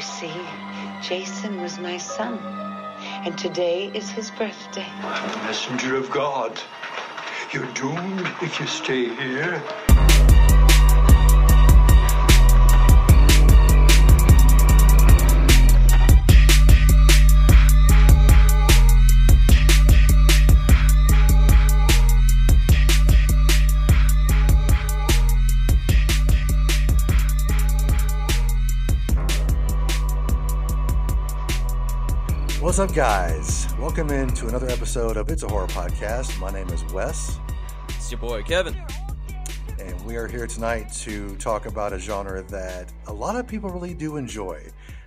You see, Jason was my son, and today is his birthday. I'm a messenger of God. You're doomed if you stay here. What's up, guys? Welcome into another episode of It's a Horror Podcast. My name is Wes, It's your boy Kevin. and we are here tonight to talk about a genre that a lot of people really do enjoy,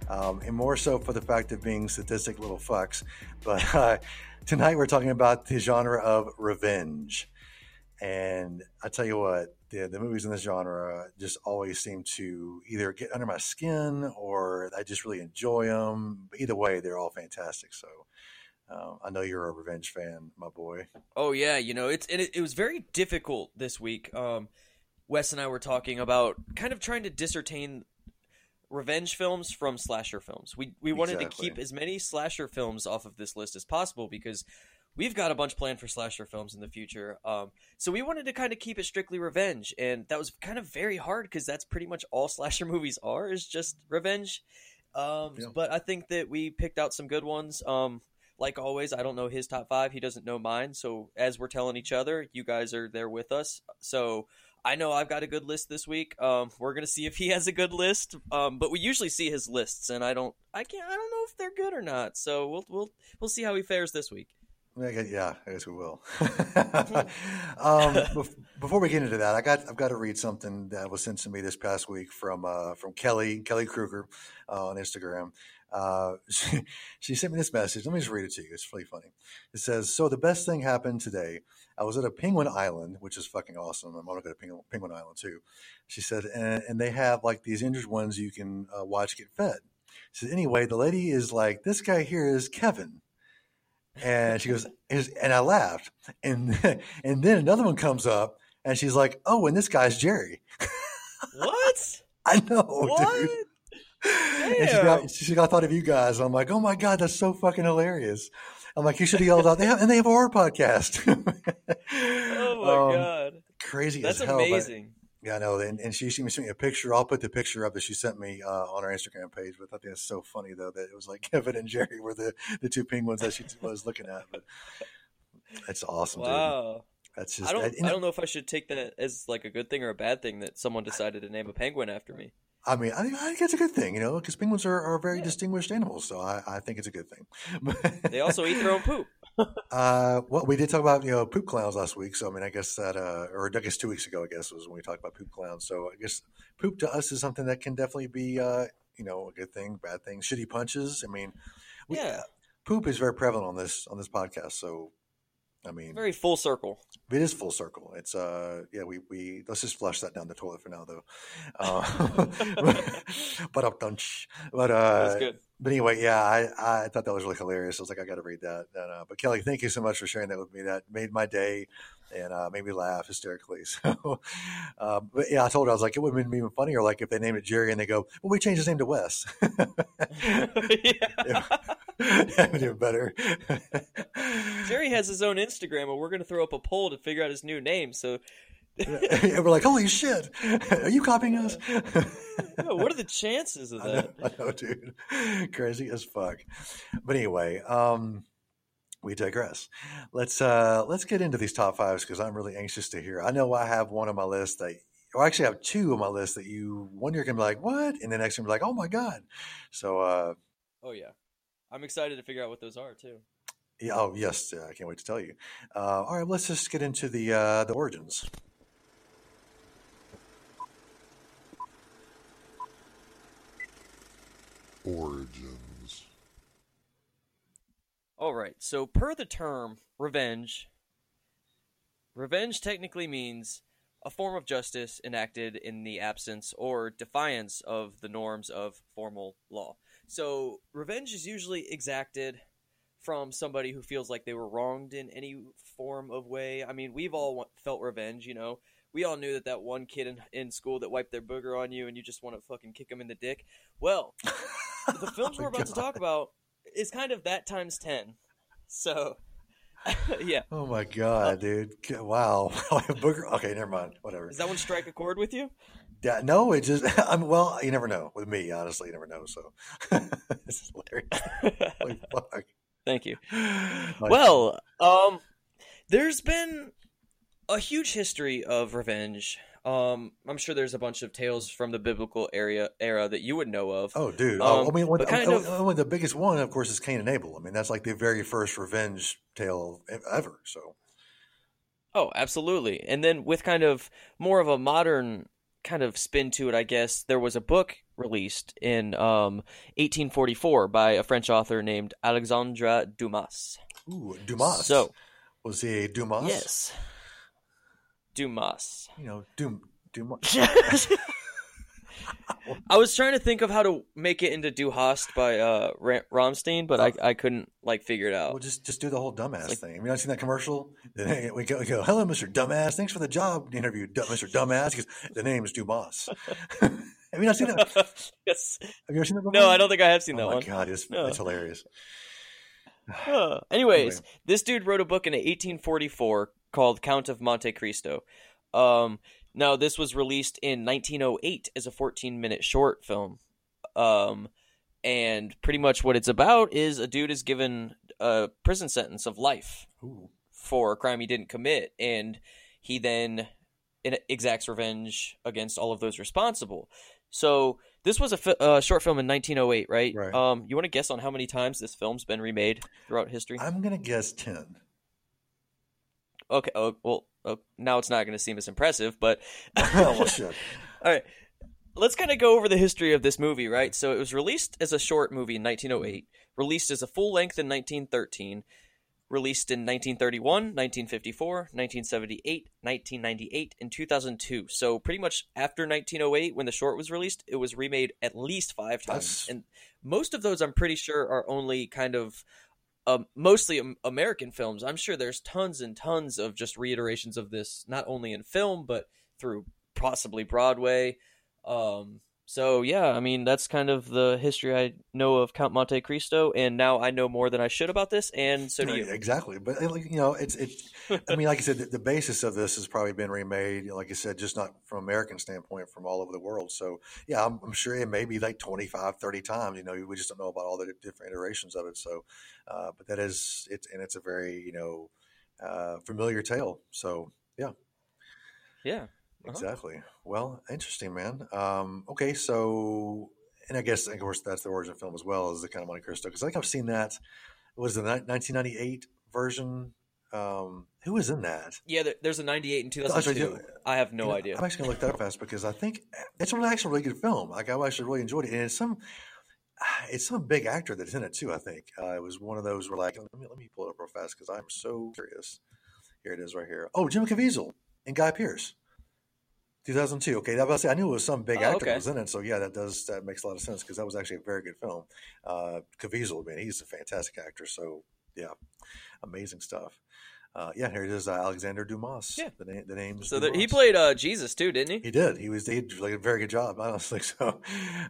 um, and more so for the fact of being sadistic little fucks. But uh, tonight we're talking about the genre of revenge. And I tell you what, the, the movies in this genre just always seem to either get under my skin or I just really enjoy them. But either way, they're all fantastic. So um, I know you're a revenge fan, my boy. Oh yeah, you know it's and it, it was very difficult this week. Um, Wes and I were talking about kind of trying to discertain revenge films from slasher films. We we wanted Exactly. to keep as many slasher films off of this list as possible because we've got a bunch planned for slasher films in the future. Um, so we wanted to kind of keep it strictly revenge, and that was kind of very hard because that's pretty much all slasher movies are is just revenge. Um, Yeah. But I think that we picked out some good ones. Um, like always, I don't know his top five. He doesn't know mine. So as we're telling each other, you guys are there with us. So I know I've got a good list this week. Um, we're gonna see if he has a good list. Um, but we usually see his lists, and I don't, I can't, I don't know if they're good or not. So we'll we'll we'll see how he fares this week. Yeah, yeah, I guess we will. um, bef- before we get into that, I got I've got to read something that was sent to me this past week from uh, from Kelly Kelly Kruger uh, on Instagram. Uh, she, she sent me this message. Let me just read it to you. It's really funny. It says, "So the best thing happened today. I was at a Penguin Island, which is fucking awesome. I'm gonna go to Penguin, Penguin Island too." She said, and, and they have like these injured ones you can uh, watch get fed. She said, "Anyway, the lady is like, this guy here is Kevin." And she goes, and I laughed. And and then another one comes up, and she's like, "Oh, and this guy's Jerry." What? I know, what? dude. And she Damn. got, she got thought of you guys. I'm like, oh my god, that's so fucking hilarious. I'm like, you should have yelled out. They have, and they have a horror podcast. Oh my Um, god, Crazy that's as hell. but- amazing. Yeah, I know. And, and she, she sent me a picture. I'll put the picture up that she sent me uh, on our Instagram page. But I thought that's so funny though that it was like Kevin and Jerry were the, the two penguins that she was looking at. But that's awesome, dude. Wow. That's just I don't. and I don't know if I should take that as like a good thing or a bad thing that someone decided to name a penguin after me. I mean, I think, I think it's a good thing, you know, because penguins are, are very Yeah. distinguished animals. So I, I think it's a good thing. They also eat their own poop. Uh, well, we did talk about you know poop clowns last week, so I mean, I guess that, uh, or I guess two weeks ago, I guess was when we talked about poop clowns. So I guess poop to us is something that can definitely be, uh, you know, a good thing, bad thing. Shitty punches. I mean, we, Yeah, poop is very prevalent on this on this podcast. So, I mean, very full circle. it is full circle. It's uh, yeah, we we let's just flush that down the toilet for now, though. Uh, but up, but uh, That's good. but anyway, yeah, I, I thought that was really hilarious. I was like, I got to read that. And, uh, but Kelly, thank you so much for sharing that with me. That made my day and uh, made me laugh hysterically. So, uh, but yeah, I told her I was like, it would have been even funnier, like if they named it Jerry and they go, well, we changed his name to Wes. yeah. that would be better. Jerry has his own Instagram, and we're gonna throw up a poll to figure out his new name. So, we're like, holy shit, are you copying us? what are the chances of I know, that? I know, dude. Crazy as fuck. But anyway, um, we digress. Let's uh, let's get into these top fives because I'm really anxious to hear. I know I have one on my list that, or actually, I have two on my list that you one year can be like, what, and the next year be like, oh my god. So uh, Oh yeah, I'm excited to figure out what those are too. yeah, oh yes, uh, I can't wait to tell you. Uh, all right, let's just get into the uh, the origins. Origins. All right. So, per the term revenge, revenge technically means a form of justice enacted in the absence or defiance of the norms of formal law. So, revenge is usually exacted from somebody who feels like they were wronged in any form of way. I mean, we've all felt revenge, you know. We all knew that that one kid in, in school that wiped their booger on you and you just want to fucking kick him in the dick. Well, the films we're about to talk about is kind of that times ten. So, yeah, Oh my god, dude! Wow. Booger. Okay, never mind. Whatever. does that one strike a chord with you? Yeah, no, it just. I'm well. You never know. With me, honestly, you never know. So this is hilarious. Holy fuck. Thank you. My- Well, um, there's been a huge history of revenge. Um, I'm sure there's a bunch of tales from the biblical area era that you would know of. Oh, dude. oh, Um, I mean, but kind oh, of- oh, the biggest one, of course, is Cain and Abel. I mean, that's like the very first revenge tale ever. So, Oh, absolutely. And then with kind of more of a modern kind of spin to it, I guess, there was a book released in um, 1844 by a French author named Alexandre Dumas. ooh, Dumas. So, was he a Dumas? yes. Dumas. You know, Dum Dumas. I was trying to think of how to make it into Du Hast by uh, Ra- Rammstein, but I, I couldn't like figure it out. Well, just just do the whole dumbass like- thing. Have you not seen that commercial? The- We go, we go, hello, Mr. Dumbass. Thanks for the job interview, Mr. Dumbass. Because the name is Dumas. Have you not seen that? yes. Have you ever seen that? Before? No, I don't think I have seen Oh that my one. god, it's, No. it's hilarious. Huh. Anyways, Anyway. this dude wrote a book in 1844 called Count of Monte Cristo. Um, now, this was released in 1908 as a 14 minute short film. Um, and pretty much what it's about is a dude is given a prison sentence of life Ooh. for a crime he didn't commit, and he then exacts revenge against all of those responsible. So this was a fi- uh, short film in 1908, right? Right. Um, you want to guess on how many times this film's been remade throughout history? I'm gonna guess ten. Okay. Oh, well, oh, now it's not going to seem as impressive, but oh, well, shit. all right. Let's kind of go over the history of this movie, right? So it was released as a short movie in 1908, released as a full length in 1913, released in 1931, 1954, 1978, 1998, and 2002. So pretty much after 1908, when the short was released, it was remade at least five times. That's- And most of those, I'm pretty sure, are only kind of um, mostly American films. I'm sure there's tons and tons of just reiterations of this, not only in film, but through possibly Broadway. Um, so yeah, I mean that's kind of the history I know of Count Monte Cristo, and now I know more than I should about this, and so do you. Exactly, but uh, you know, it's it's. I mean, like I said, the, the basis of this has probably been remade. Like I said, just not from American standpoint, from all over the world. So yeah, I'm, I'm sure it may be like 25, 30 times. You know, we just don't know about all the different iterations of it. So, uh, but that is it, and it's a very you know uh, familiar tale. So yeah, Yeah. Uh-huh. exactly. Well, interesting, man. Um, okay, so and I guess of course that's the origin film as well as the kind of Monte Cristo because I think I've seen that. It Was the ni- 1998 version? Um, who was in that? Yeah, there, there's a 98 and That's right, 2002. I have no You know, idea. I'm actually gonna look that up fast because I think it's an actually really good film. Like I actually really enjoyed it, and it's some it's some big actor that's in it too. I think uh, it was one of those where like let me let me pull it up real fast because I'm so curious. Here it is right here. Oh, Jim Caviezel and Guy Pearce. 2002. Okay, that was I knew it was some big Oh, actor okay. that was in it. So yeah, that does that makes a lot of sense because that was actually a very good film. Uh, Caviezel, man, he's a fantastic actor. So yeah, amazing stuff. Uh, yeah, here it is, uh, Alexander Dumas. Yeah. the name the name is So there, he played uh, Jesus too, didn't he? He did. He was. He did like a very good job, honestly. So,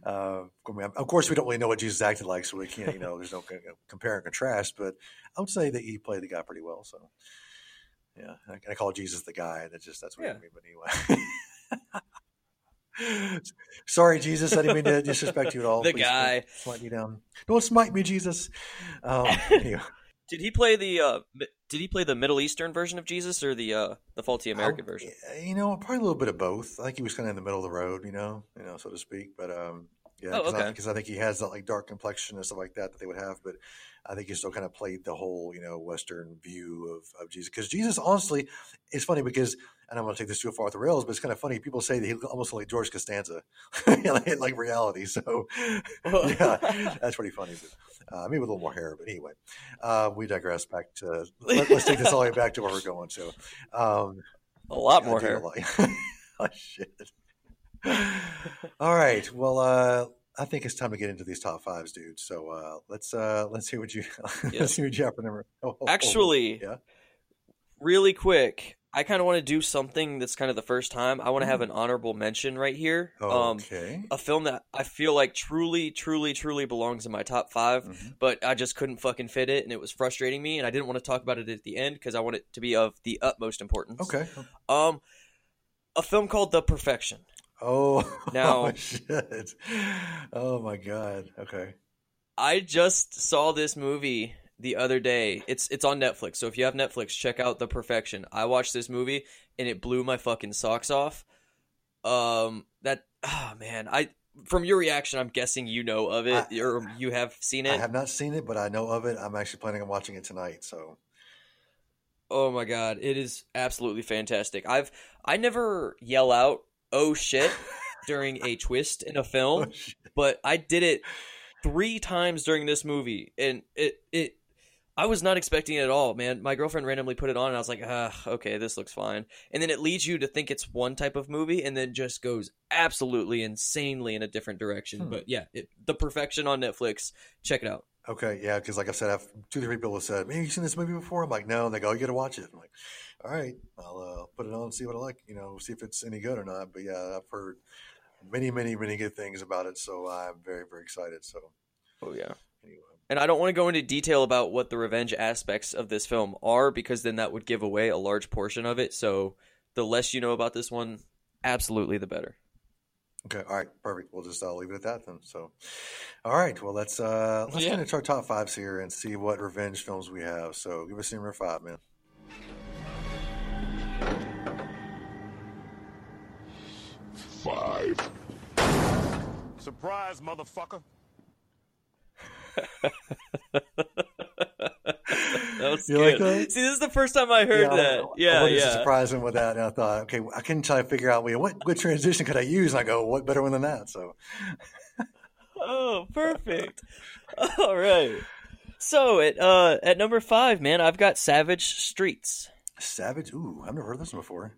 uh, I mean, of course, we don't really know what Jesus acted like, so we can't. You know, there's no compare and contrast. But I would say that he played the guy pretty well. So, yeah, I, I call Jesus the guy. That just that's what Yeah. I mean. But anyway. Sorry, Jesus. I didn't mean to disrespect you at all. The Please guy. don't smite me down. Don't smite me, Jesus. Um, anyway. Did he play the uh, Did he play the Middle Eastern version of Jesus or the uh, the faulty American I- version? You know, probably a little bit of both. I think he was kind of in the middle of the road, you know, you know, so to speak. But um, yeah, Oh, because I, I think he has that like dark complexion and stuff like that that they would have. But I think he still kind of played the whole, you know, Western view of, of Jesus. Because Jesus, honestly, it's funny because, and I'm going to take this too far off the rails, but it's kind of funny. People say that he looks almost like George Costanza, like, like reality. So yeah, that's pretty funny. But, uh, maybe with a little more hair, but anyway, uh, we digress. Back to let, us take this all the way back to where we're going. So, um, A lot more hair. like- oh shit. All right. Well, uh, I think it's time to get into these top fives, dude. So uh, let's uh, let's see what you Yeah. let's see what you have for number. oh, Actually, yeah. really quick, I kind of want to do something that's kind of the first time. I want to have an honorable mention right here. Um, Mm. Okay. a film that I feel like truly, truly, truly belongs in my top 5 Mhm. but I just couldn't fucking fit it, and it was frustrating me, and I didn't want to talk about it at the end because I want it to be of the utmost importance. Okay. Um, a film called The Perfection. Oh, Now- oh, shit. Oh my god. Okay. I just saw this movie the other day. It's it's on Netflix. So if you have Netflix, check out The Perfection. I watched this movie and it blew my fucking socks off. Um that oh man, I from your reaction, I'm guessing you know of it I- or you have seen it. I have not seen it, but I know of it. I'm actually planning on watching it tonight. So Oh my god, it is absolutely fantastic. I've I never yell out "oh shit" during a twist in a film. Oh, but I did it three times during this movie, and it it I was not expecting it at all, man. My girlfriend randomly put it on, and I was like, ah, okay, this looks fine. And then it leads you to think it's one type of movie, and then just goes absolutely insanely in a different direction. Hmm. But yeah, it, the perfection on Netflix. Check it out. Okay, yeah, because like I said, I've two or three people have said, "Man, you seen this movie before?" I'm like, "No," and they go, "You got to watch it." I'm like, "All right, I'll uh, put it on and see what I like. You know, see if it's any good or not." But yeah, I've heard many, many, many good things about it, so I'm very, very excited. So Oh yeah. anyway, And I don't want to go into detail about what the revenge aspects of this film are because then that would give away a large portion of it. So the less you know about this one, absolutely the better. okay, all right, perfect. We'll just uh, leave it at that then. So, all right, well, let's uh, let's Yeah. get into our top fives here and see what revenge films we have. So, give us a number five, man. Surprise, motherfucker. That was You like that? See, this is the first time I heard I- that. I Yeah, wanted to yeah. surprise him with that, and I thought, okay, I couldn't try to figure out well, what what transition could I use, and I go, what better one than that? So, Oh, perfect. All right. So at uh at number five, man, I've got Savage Streets. Savage. Ooh, I've never heard this one before.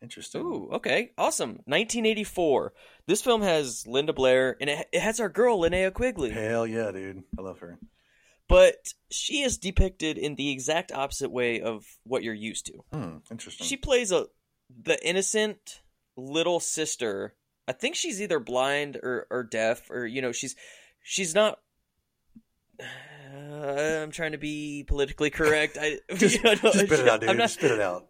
Interesting. Ooh, okay, awesome. 1984. This film has Linda Blair, and it, it has our girl Linnea Quigley. Hell yeah, dude. I love her. but she is depicted in the exact opposite way of what you're used to. Hmm, interesting. She plays a the innocent little sister. I think she's either blind or, or deaf, or you know, she's she's not. Uh, I'm trying to be politically correct. I just, you know, just spit it out, dude. I'm not- Just spit it out.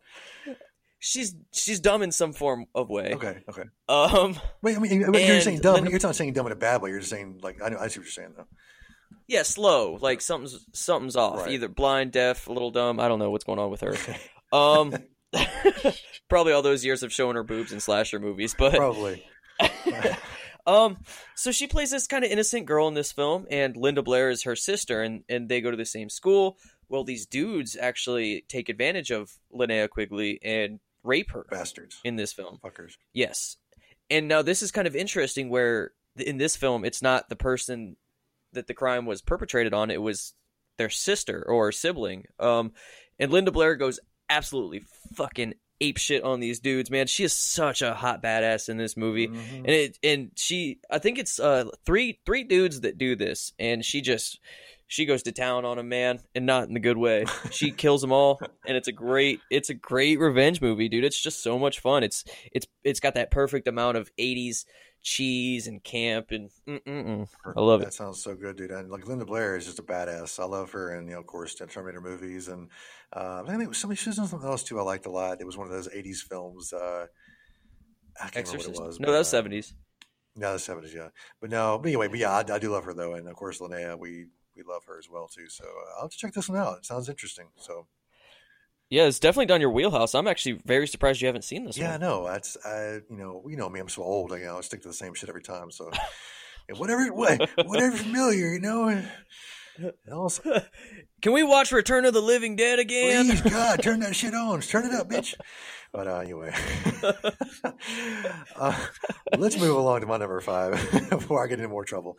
She's she's dumb in some form of way. Okay, okay. Um. Wait, I mean, you're you're saying dumb. Linda- You're not saying dumb in a bad way. You're just saying like I know. I see what you're saying though. Yeah, slow. Like something's something's off. Right. Either blind, deaf, a little dumb. I don't know what's going on with her. Um, probably all those years of showing her boobs in slasher movies, but Probably. um, so she plays this kind of innocent girl in this film, and Linda Blair is her sister, and and they go to the same school. Well, these dudes actually take advantage of Linnea Quigley and rape her Bastards. in this film. Fuckers. Yes. And now this is kind of interesting where in this film it's not the person that the crime was perpetrated on, it was their sister or sibling. Um and Linda Blair goes absolutely fucking ape shit on these dudes, man. She is such a hot badass in this movie. Mhm. And it and she I think it's uh three three dudes that do this and she just she goes to town on a man and not in the good way. She kills them all and it's a great it's a great revenge movie, dude. It's just so much fun. It's it's it's got that perfect amount of 80s cheese and camp and mm-mm-mm. I love That it. That sounds so good, dude. And like Linda Blair is just a badass. I love her, and you know, of course, Terminator movies, and uh, I think it was something. She was in something else too. I liked a lot. It was one of those '80s films. Uh, I can't Exorcist. remember what it was. no, but, that was uh, 70s. No, the seventies, yeah. But no, but anyway, but yeah, I, I do love her though, and of course, Linnea, we we love her as well too. So uh, I'll have to check this one out. It sounds interesting. So Yeah, it's definitely down your wheelhouse. I'm actually very surprised you haven't seen this yeah, I one. know. That's I, you know, you know me. I'm so old. I, you know, I stick to the same shit every time. So whatever, what, whatever familiar, you know. Also, Can we watch Return of the Living Dead again? please, God, turn that shit on. Turn it up, bitch. But uh, anyway, uh, let's move along to my number five before I get into more trouble.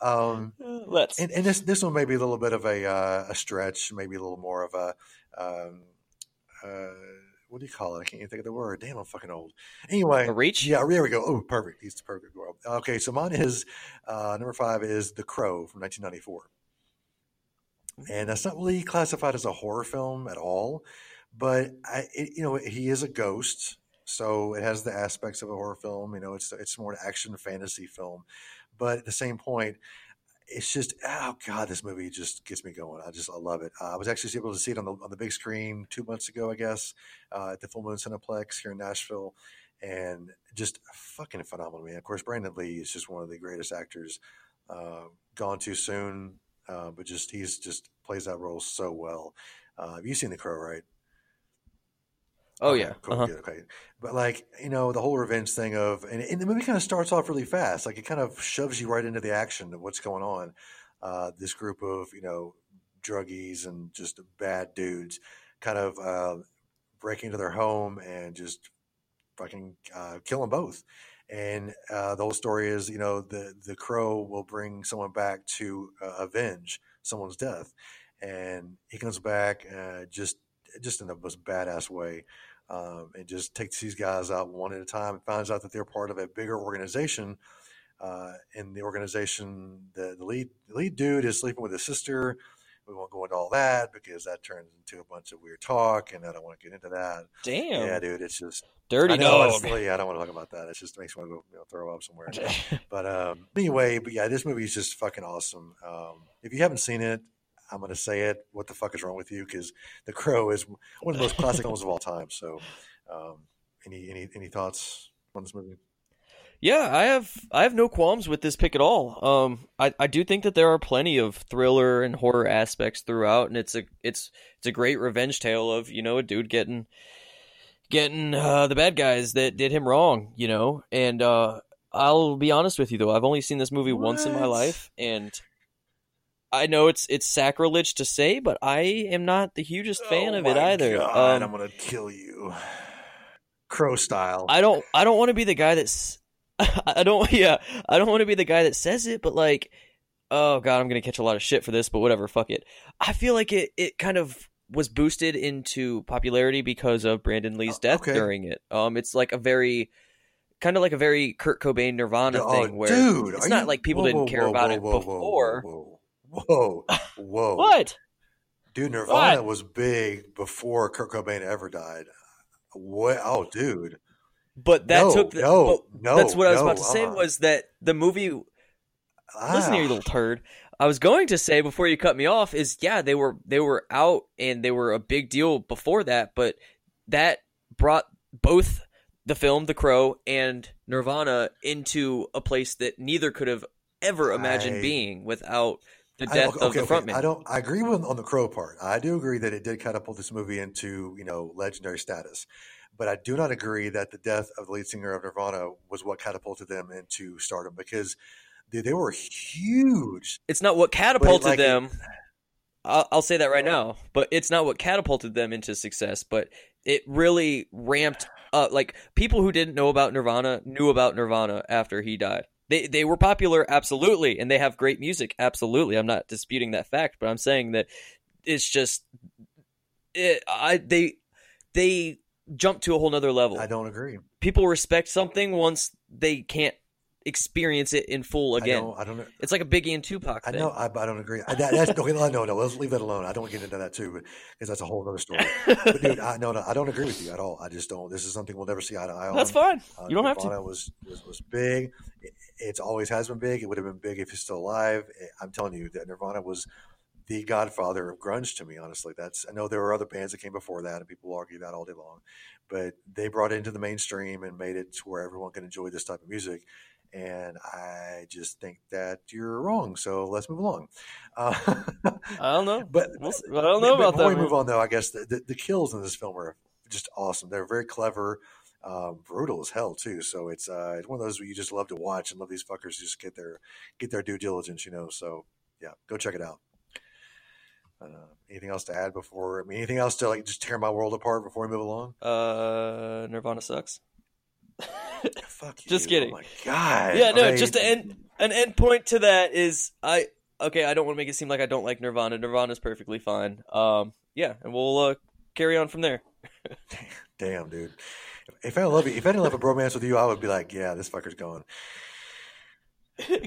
Um, Let's. and, and this this one may be a little bit of a uh, a stretch, maybe a little more of a um, uh, what do you call it? I can't even think of the word. Damn, I'm fucking old. Anyway, A reach? Yeah, there we go. Oh, perfect. He's the perfect world. Okay, so mine is uh, number five is The Crow from 1994, and that's not really classified as a horror film at all. but I, it, you know, he is a ghost, so it has the aspects of a horror film. You know, it's it's more an action fantasy film, but at the same point, it's just oh god, this movie just gets me going. I just I love it. Uh, I was actually able to see it on the on the big screen two months ago, I guess, uh, at the Full Moon Cineplex here in Nashville, and just fucking phenomenal. Man, of course, Brandon Lee is just one of the greatest actors. Uh, gone too soon, uh, but just he's just plays that role so well. Uh, have you seen The Crow, right? Oh yeah. cool, Uh-huh. okay. But like you know, the whole revenge thing of and, and the movie kind of starts off really fast. Like it kind of shoves you right into the action of what's going on. Uh, this group of you know druggies and just bad dudes kind of uh, breaking into their home and just fucking uh, kill them both. And uh, the whole story is, you know, the the crow will bring someone back to uh, avenge someone's death, and he comes back uh, just just in the most badass way, um, and just takes these guys out one at a time and finds out that they're part of a bigger organization. Uh, in the organization, the, the lead the lead dude is sleeping with his sister. We won't go into all that because that turns into a bunch of weird talk, and I don't want to get into that. Damn. Yeah, dude, it's just Dirty I know, dog. yeah, I don't want to talk about that. It just makes me want to go you know, throw up somewhere. but um, anyway, but yeah, this movie is just fucking awesome. Um, if you haven't seen it, I'm going to say it. What the fuck is wrong with you? Because The Crow is one of the most classic films of all time. So, um, any any any thoughts on this movie? Yeah, I have I have no qualms with this pick at all. Um, I, I do think that there are plenty of thriller and horror aspects throughout, and it's a it's it's a great revenge tale of you know a dude getting getting uh, the bad guys that did him wrong, you know. And uh, I'll be honest with you though, I've only seen this movie once in my life, and I know it's it's sacrilege to say, but I am not the hugest fan Oh of it either. God, Um, I'm going to kill you, Crow style. I don't I don't want to be the guy that's I don't yeah, I don't want to be the guy that says it, but like oh god, I'm going to catch a lot of shit for this, but whatever, fuck it. I feel like it it kind of was boosted into popularity because of Brandon Lee's Oh, death okay. during it. Um it's like a very kind of like a very Kurt Cobain Nirvana Oh, thing where dude, it's not you- like people whoa, didn't care whoa, about whoa, it before. Whoa, whoa, whoa, whoa. What? Dude, Nirvana was big before Kurt Cobain ever died. What? Oh, dude. But that No, took the, no, no, That's what I was no, about to say uh-uh. was that the movie Listen here, you Ah. little turd. I was going to say before you cut me off is yeah, they were they were out and they were a big deal before that, but that brought both the film The Crow and Nirvana into a place that neither could have ever imagined I- being without the death okay, of the okay, frontman. I don't. I agree with on the Crow part. I do agree that it did catapult this movie into you know legendary status, but I do not agree that the death of the lead singer of Nirvana was what catapulted them into stardom because they, they were huge. It's not what catapulted like, them. I'll, I'll say that right now, but it's not what catapulted them into success. But it really ramped up. Like people who didn't know about Nirvana knew about Nirvana after he died. They they were popular, absolutely, and they have great music, absolutely. I'm not disputing that fact, but I'm saying that it's just it. I they they jumped to a whole nother level. I don't agree. People respect something once they can't experience it in full I again. don't. I don't. It's like a Biggie and Tupac I know, I, I don't agree. I, that, that's okay. No, no, no. Let's leave that alone. I don't get into that too, because that's a whole other story. but dude, I, no, no, I don't agree with you at all. I just don't. This is something we'll never see eye to eye on. That's fine. Uh, You don't have to. Nirvana Was, was was big. It, it's always has been big. It would have been big if he's still alive. Eh, I'm telling you that Nirvana was the godfather of grunge to me. Honestly, that's. I know there were other bands that came before that, and people argue that all day long, but they brought it into the mainstream and made it to where everyone can enjoy this type of music. And I just think that you're wrong. So let's move along. Uh, I don't know. but We'll. I don't know about before that. we move on, though, I guess the, the, the kills in this film are just awesome. They're very clever, um, brutal as hell too. So it's uh, it's one of those where you just love to watch and love these fuckers just get their get their due diligence, you know. So yeah, go check it out. Uh, anything else to add before? I mean, anything else to like just tear my world apart before we move along? Uh, Nirvana sucks. Fuck you! Just kidding. Oh my god! yeah, no. Okay. Just to end, an end point to that is I. Okay, I don't want to make it seem like I don't like Nirvana. Nirvana's perfectly fine. Um, yeah, and we'll uh, carry on from there. Damn, dude. If I love you, if I didn't have a bromance with you, I would be like, yeah, this fucker's going.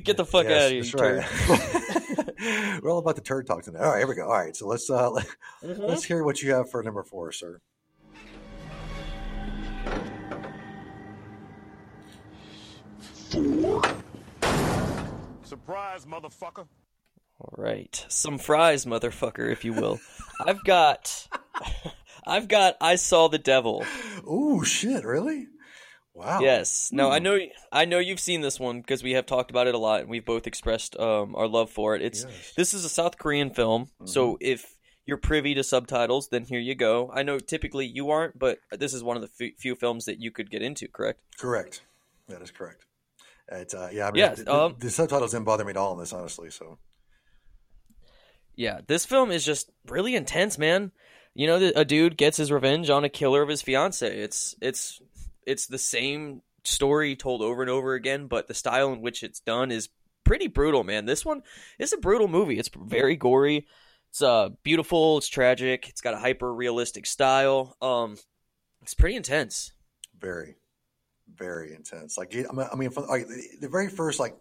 Get the fuck Yes, out of here, that's right. We're all about the turd talk tonight. All right, here we go. All right, so let's uh, let, us mm-hmm. let's hear what you have for number four, sir. Four. Surprise, motherfucker. All right, some fries, motherfucker, if you will. I've got, I've got. I saw the devil. Oh shit! Really? Wow. Yes. No, I know. I know you've seen this one because we have talked about it a lot, and we've both expressed um, our love for it. It's Yes. this is a South Korean film, so if you're privy to subtitles, then here you go. I know typically you aren't, but this is one of the few, few films that you could get into. Correct? Correct. That is correct. It's uh, yeah. I mean, the, the- um, the subtitles didn't bother me at all in this, honestly. So Yeah, this film is just really intense, man. You know, a dude gets his revenge on a killer of his fiance. It's it's it's the same story told over and over again, but the style in which it's done is pretty brutal, man. This one is a brutal movie. It's very gory. It's uh beautiful. It's tragic. It's got a hyper realistic style. Um, it's pretty intense. very, very intense. Like I mean, like the, very first like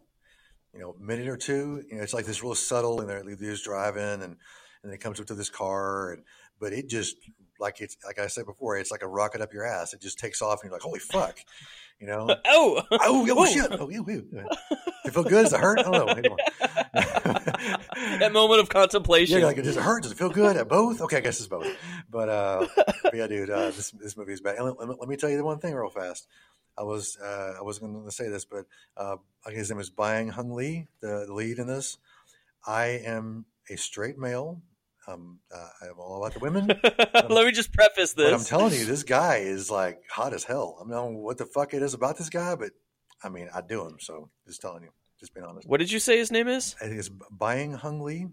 you know minute or two, you know, it's like this real subtle, and they're they're just driving, and and it comes up to this car, and but it just like it's like I said before, it's like a rocket up your ass. It just takes off, and you're like, holy fuck, you know. Oh, Oh, oh Whoa. shit! Oh, ew, ew. It feel good? Does it hurt? I don't know. Anymore. that moment of contemplation. Yeah, like does it hurt? Does it feel good? At both? Okay, I guess it's both. But, uh, but yeah, dude, uh, this this movie is bad. And let, let me- let me tell you the one thing real fast. I was uh, I wasn't going to say this, but uh, his name is Byung Hung Lee, the, the lead in this. I am a straight male. Um, uh, I'm all about the women, Let me just preface this. but I'm telling you, this guy is like hot as hell. I don't know what the fuck it is about this guy, but I mean, I do him. So just telling you, just being honest. What did you say his name is? I think it's Byung Hung Lee,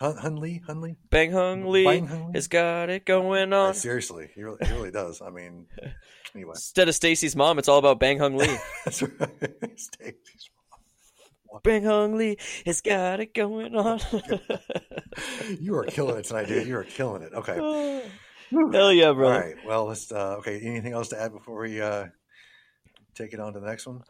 Hun, Hun Lee, Hun Lee. Bang Hung Lee Bang Hung Lee? has got it going Uh, on. seriously, he really, he really does. I mean, anyway, Instead of Stacy's mom, it's all about Bang Hung Lee. that's right. Stacey's Bang Hong Lee has got it going on. You are killing it tonight, dude. You are killing it. Okay. Hell yeah, All brother. right. Well, let's. Uh, okay. Anything else to add before we uh, take it on to the next one?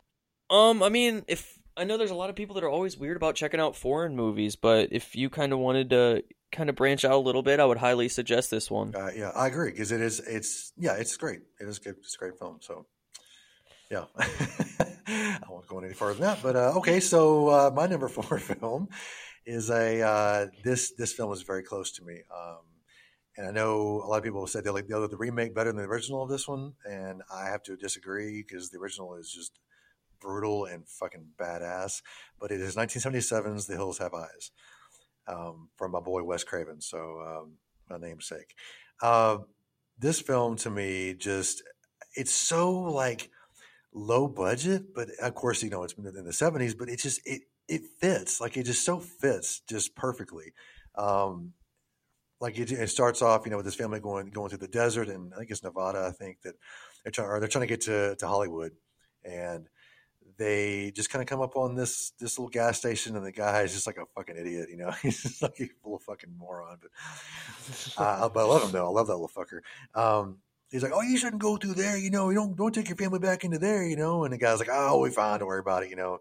Um, I mean, if I know there's a lot of people that are always weird about checking out foreign movies, but if you kind of wanted to kind of branch out a little bit, I would highly suggest this one. Uh, yeah, I agree because it is. It's yeah, it's great. It is good. It's a great film. So yeah, I won't go any further than that. But uh, okay, so uh, my number four film is a uh, this this film is very close to me. Um, and I know a lot of people have said they like the remake better than the original of this one, and I have to disagree because the original is just brutal and fucking badass. But it is 1977's The Hills Have Eyes um, from my boy Wes Craven. So um, my namesake. Uh, this film to me just it's so like low budget, but of course you know it's been in the 70s, but it just it it fits like it just so fits just perfectly. Um, like it, it starts off, you know, with this family going going through the desert, and I think it's Nevada. I think that they're trying, or they're trying to get to, to Hollywood, and they just kind of come up on this this little gas station, and the guy is just like a fucking idiot, you know. He's just like a little fucking moron, but uh, but I love him though. I love that little fucker. Um, he's like, "Oh, you shouldn't go through there, you know. You don't don't take your family back into there, you know." And the guy's like, "Oh, we fine. Don't worry about it, you know."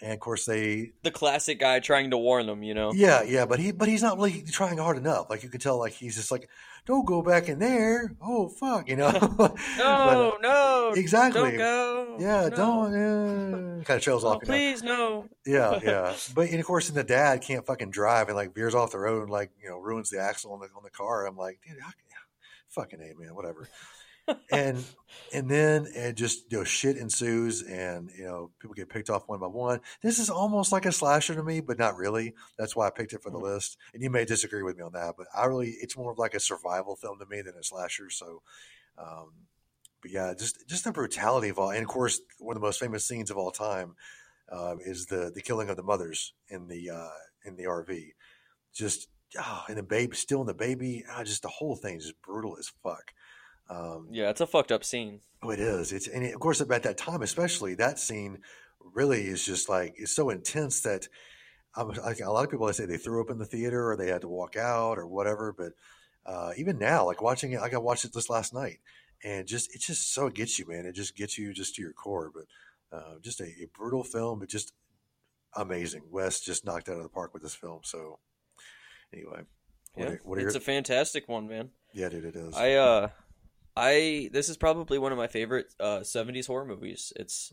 And of course, they The classic guy trying to warn them, you know. yeah, yeah, but he but he's not really trying hard enough. Like you can tell, like he's just like, "Don't go back in there." Oh fuck, you know. But, No, no, exactly. Don't go. yeah, no. don't. Yeah. Kind of trails Oh, off. please, no. Yeah, yeah. But and of course, then the dad can't fucking drive and like veers off the road and like you know ruins the axle on the on the car. I'm like, dude, how, can- fucking a man, whatever. and and then it just you know shit ensues and you know people get picked off one by one. This is almost like a slasher to me, but not really. That's why I picked it for the list. And you may disagree with me on that, but I really it's more of like a survival film to me than a slasher. So. Um, but yeah, just just the brutality of all, and of course, one of the most famous scenes of all time uh, is the the killing of the mothers in the uh, in the RV. Just oh, and the baby, still in the baby. Ah, just the whole thing is just brutal as fuck. Um, Yeah, it's a fucked up scene. Oh, it is. It's and of course at that time, especially that scene, really is just like it's so intense that um, I, a lot of people I say they threw up in the theater or they had to walk out or whatever. But uh, even now, like watching it, like I watched it this last night, and just it just so gets you, man. It just gets you just to your core. But uh, just a, a brutal film, but just amazing. Wes just knocked out of the park with this film. So anyway, what Yeah, are, what are it's your, a fantastic one, man. yeah, dude, it is. I uh I this is probably one of my favorite uh 70s horror movies. It's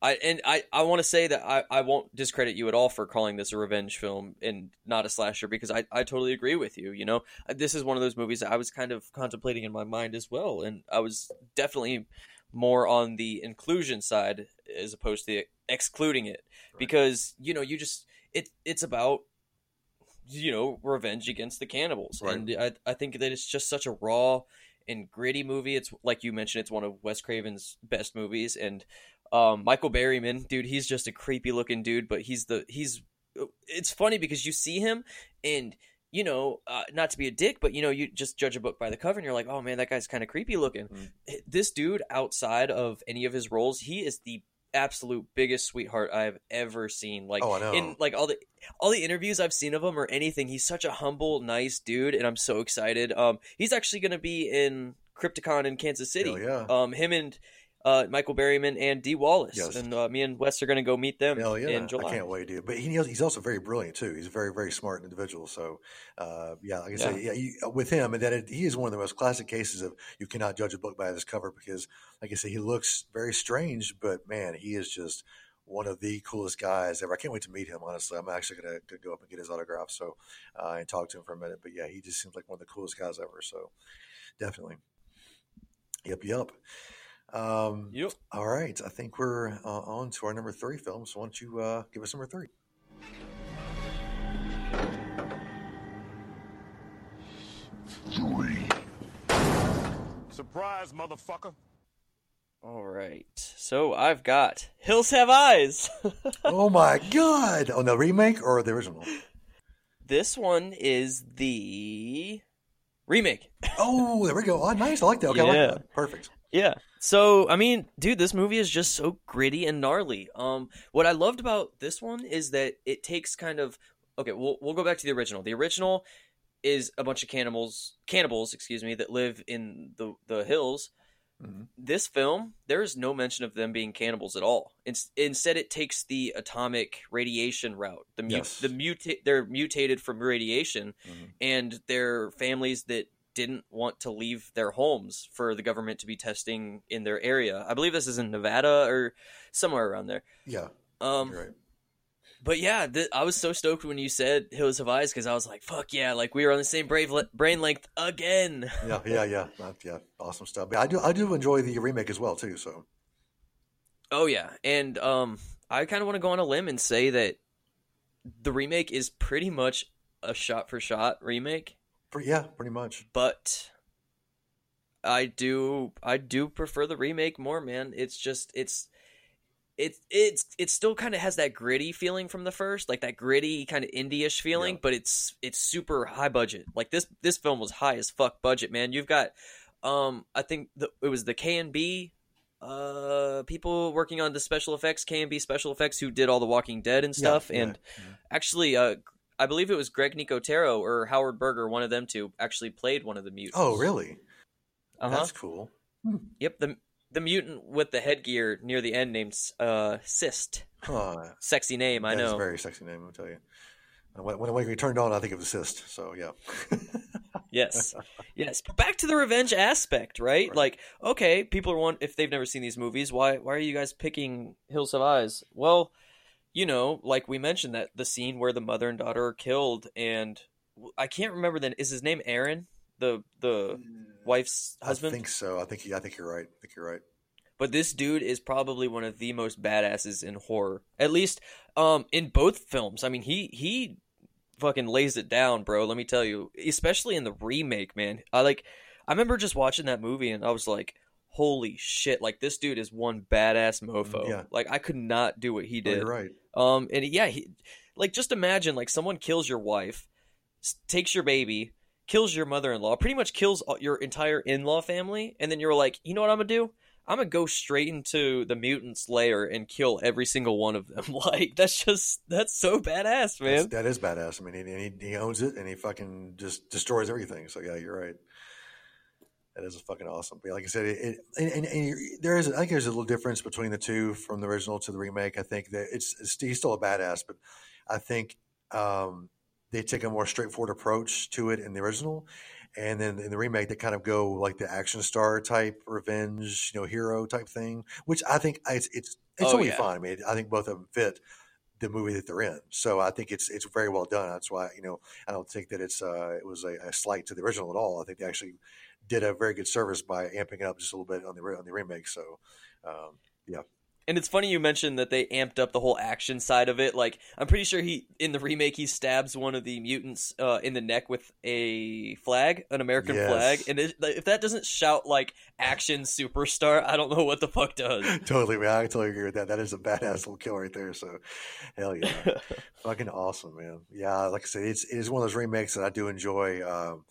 I and I, I want to say that I, I won't discredit you at all for calling this a revenge film and not a slasher because I, I totally agree with you. You know, this is one of those movies that I was kind of contemplating in my mind as well, and I was definitely more on the inclusion side as opposed to excluding it because you know you just it it's about you know revenge against the cannibals, Right. and I I think that it's just such a raw and gritty movie. It's like you mentioned, it's one of Wes Craven's best movies, and um, Michael Berryman, dude, he's just a creepy looking dude, but he's the he's. It's funny because you see him and you know, uh, not to be a dick, but you know, you just judge a book by the cover, and you're like, oh man, that guy's kind of creepy looking. Mm. This dude, outside of any of his roles, he is the absolute biggest sweetheart I've ever seen. Like Oh, I know. in like all the all the interviews I've seen of him or anything, he's such a humble, nice dude, and I'm so excited. Um, he's actually going to be in Crypticon in Kansas City. Hell yeah. Um, him and uh, Michael Berryman and Dee Wallace, Yes. and uh, me and Wes are going to go meet them Hell yeah! in July. I can't wait, dude. But he, he's also very brilliant too. He's a very, very smart individual. So, uh, yeah, like I say, yeah, you, with him, and that it, he is one of the most classic cases of you cannot judge a book by its cover because, like I say, he looks very strange, but man, he is just one of the coolest guys ever. I can't wait to meet him. Honestly, I'm actually gonna, gonna go up and get his autograph, so uh, and talk to him for a minute. But yeah, he just seems like one of the coolest guys ever. So, definitely. Yep, yep. Um, Yep. all right, I think we're uh, on to our number three film. So why don't you uh, give us number three? Three. Surprise, motherfucker. All right. So I've got Hills Have Eyes. oh my god! Oh, the remake or the original? this one is the remake. Oh, there we go. Oh, nice. I like that. Okay, I Yeah. like that. Perfect. Yeah. So I mean, dude, this movie is just so gritty and gnarly. Um, what I loved about this one is that it takes kind of okay. We'll we'll go back to the original. The original is a bunch of cannibals, cannibals, excuse me, that live in the the hills. Mhm. This film, there is no mention of them being cannibals at all. It's, instead, it takes the atomic radiation route. The mu- Yes. the muta- they're mutated from radiation, Mhm. and they're families that didn't want to leave their homes for the government to be testing in their area. I believe this is in Nevada or somewhere around there. Yeah, Um, right. but yeah, th- I was so stoked when you said Hills of Eyes because I was like, "Fuck yeah!" Like we were on the same brave le- brain length again. Yeah, yeah, yeah, yeah. Awesome stuff. But I do, I do enjoy the remake as well too. So Oh yeah, and um, I kind of want to go on a limb and say that the remake is pretty much a shot for shot remake, yeah, pretty much. but I do I do prefer the remake more, man. It's just it's it's it's it still kind of has that gritty feeling from the first, like that gritty kind of indie-ish feeling, Yeah. but it's it's super high budget. Like this this film was high as fuck budget, man. You've got um I think the, it was the KNB uh people working on the special effects KNB special effects who did all the Walking Dead and stuff yeah, and yeah. actually uh I believe it was Greg Nicotero or Howard Berger, one of them two, actually played one of the mutants. Oh, really? Uh-huh. That's cool. Yep, the the mutant with the headgear near the end named uh Cyst. Huh. Sexy name, I know. a very sexy name. I'll tell you. When, when, when we turned on, I think it was cyst. So yeah. Yes. yes. But back to the revenge aspect, right? Right. Like, okay, people are one if they've never seen these movies, why why are you guys picking Hills of Eyes? Well, you know, like we mentioned that the scene where the mother and daughter are killed and I can't remember then is his name Aaron? The the wife's husband? I think so. I think I think you're right. I think you're right. but this dude is probably one of the most badasses in horror. At least um in both films. I mean, he he fucking lays it down, bro, let me tell you. Especially in the remake, man. I like I remember just watching that movie and I was like, "Holy shit, like this dude is one badass mofo." Yeah. Like I could not do what he Oh, did. you're right. Um, and yeah, he, like just imagine like someone kills your wife, takes your baby, kills your mother-in-law, pretty much kills your entire in-law family, and then you're like, you know what I'm gonna do? I'm gonna go straight into the mutant's lair and kill every single one of them. like that's just that's so badass, man. that is badass. I mean, he, he owns it and he fucking just destroys everything. So yeah, you're right. That is fucking awesome. But like I said, it, it and, and, and there is I think there's a little difference between the two from the original to the remake. I think that it's, it's he's still a badass, but I think um, they take a more straightforward approach to it in the original, and then in the remake they kind of go like the action star type revenge, you know, hero type thing, which I think it's it's it's Oh, totally yeah. fine. I mean, I think both of them fit the movie that they're in. So I think it's it's very well done. That's why you know I don't think that it's uh, it was a, a slight to the original at all. I think they actually did a very good service by amping it up just a little bit on the on the remake. So um, yeah, And it's funny you mentioned that they amped up the whole action side of it. Like, I'm pretty sure he in the remake he stabs one of the mutants uh, in the neck with a flag, an American Yes. flag. And it, if that doesn't shout like action superstar, I don't know what the fuck does. totally. Man, I totally agree with that. That is a badass little kill right there. So hell yeah, fucking awesome, man. Yeah, like I said, it's it is one of those remakes that I do enjoy. Um,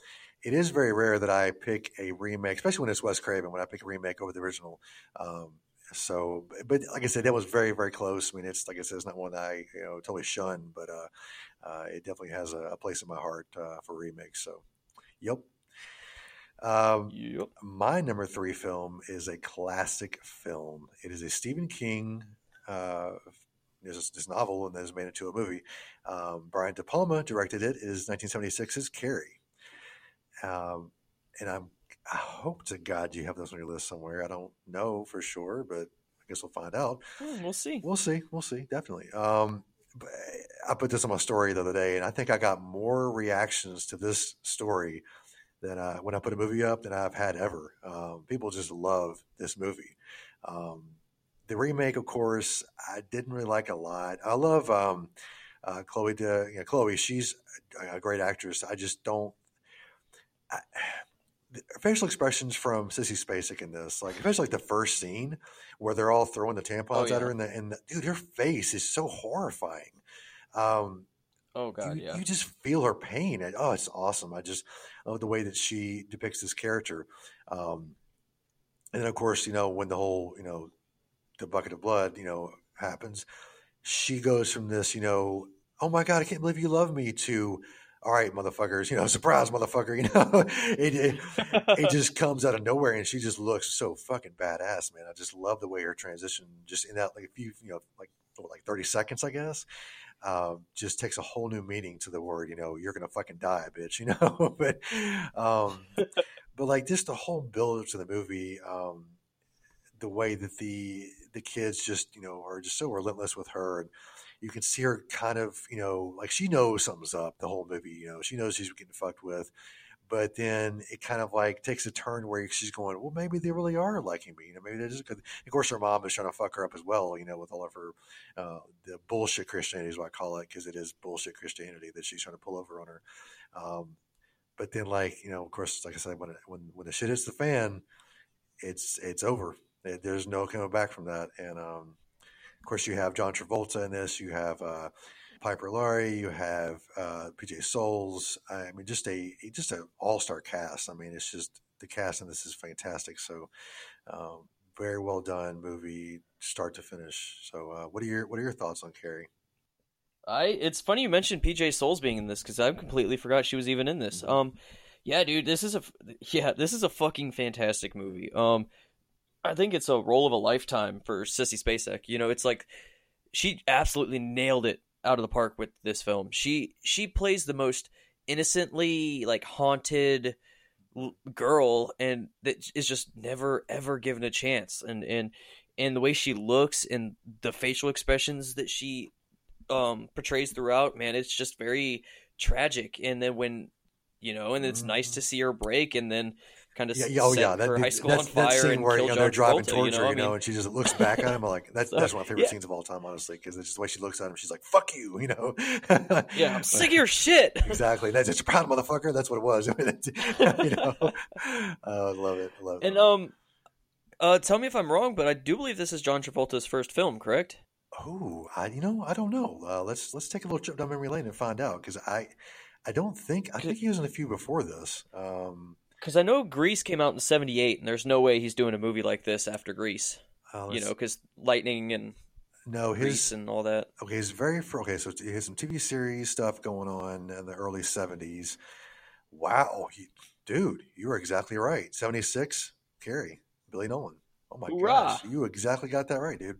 it is very rare that I pick a remake, especially when it's Wes Craven. When I pick a remake over the original. Um, so, but like I said, that was very, very close. I mean, it's like I said, it's not one I you know totally shun, but uh, uh, it definitely has a, a place in my heart uh, for remakes. So, yep. Um, yep. my number three film is a classic film. It is a Stephen King. Uh, there's this novel and then made into a movie. Um, Brian De Palma directed it. It is 1976's Carrie. Um, and I'm, I hope to God you have this on your list somewhere. I don't know for sure, but I guess we'll find out. Hmm, we'll see. We'll see. We'll see. Definitely. Um, but I put this on my story the other day, and I think I got more reactions to this story than uh, when I put a movie up than I've had ever. Um, people just love this movie. Um, the remake, of course, I didn't really like a lot. I love um, uh, Chloe. De, you know, Chloe, she's a, great actress. I just don't. I, facial expressions from Sissy Spacek in this, like especially like the first scene where they're all throwing the tampons Oh, at her, and the and the, dude, her face is so horrifying. Um, Oh god, you, yeah. you just feel her pain. And, oh, it's awesome. I just love the way that she depicts this character. Um, and then, of course, you know, when the whole, you know, the bucket of blood, you know, happens, she goes from this, you know, oh my God, I can't believe you love me to, all right, motherfuckers, you know, surprise, motherfucker, you know, it, it, it just comes out of nowhere and she just looks so fucking badass, man. I just love the way her transition just in that, like, a few, you know, like, what, like 30 seconds, I guess um, just takes a whole new meaning to the word. You know, you're gonna fucking die, bitch. You know, but um, but like just the whole build up to the movie, um, the way that the the kids just you know are just so relentless with her, and you can see her kind of you know like she knows something's up the whole movie. You know, she knows she's getting fucked with. But then it kind of like takes a turn where she's going, well, maybe they really are liking me. You know, maybe they just. Of course, her mom is trying to fuck her up as well. You know, with all of her uh, the bullshit Christianity is what I call it because it is bullshit Christianity that she's trying to pull over on her. Um, but then, like you know, of course, like I said, when when when the shit hits the fan, it's it's over. There's no coming back from that. And um, course, you have John Travolta in this. You have uh, Piper Laurie. You have uh, PJ Soles. I mean, just a just an all star cast. I mean, it's just the cast in this is fantastic. So. Um, very well done movie, start to finish. So, uh, what are your what are your thoughts on Carrie? I it's funny you mentioned PJ Soles being in this because I completely forgot she was even in this. Mhm. Um, yeah, dude, this is a yeah, this is a fucking fantastic movie. Um, I think it's a role of a lifetime for Sissy Spacek. You know, it's like she absolutely nailed it out of the park with this film. She she plays the most innocently like haunted girl and that is just never ever given a chance and and and the way she looks and the facial expressions that she um portrays throughout man it's just very tragic and then when you know and it's nice to see her break and then kind of Yeah, yeah, oh yeah, that, her high school that's on that fire scene and where you know they're driving Travolta, towards you know? her, I you know, mean, and she just looks back at him. Like, that's So, that's one of my favorite yeah. scenes of all time, honestly, because it's just the way she looks at him. She's like, "Fuck you," you know. yeah i'm sick of your shit exactly. That's it's a proud motherfucker. That's what it was. you know, uh, I love it. I love it. and um uh tell me if i'm wrong but i do believe this is john travolta's first film correct Oh, I you know I don't know. Uh, let's let's take a little trip down memory lane and find out because I I don't think I think he was in a few before this. Um, because i know grease came out in 78 and there's no way he's doing a movie like this after grease uh, you know because lightning and no grease and all that okay his very fir- okay so he has some TV series stuff going on in the early seventies. Wow, he, dude, you were exactly right. Seventy six, Carrie, Billy Nolan. Oh my Hoorah. gosh, you exactly got that right, dude.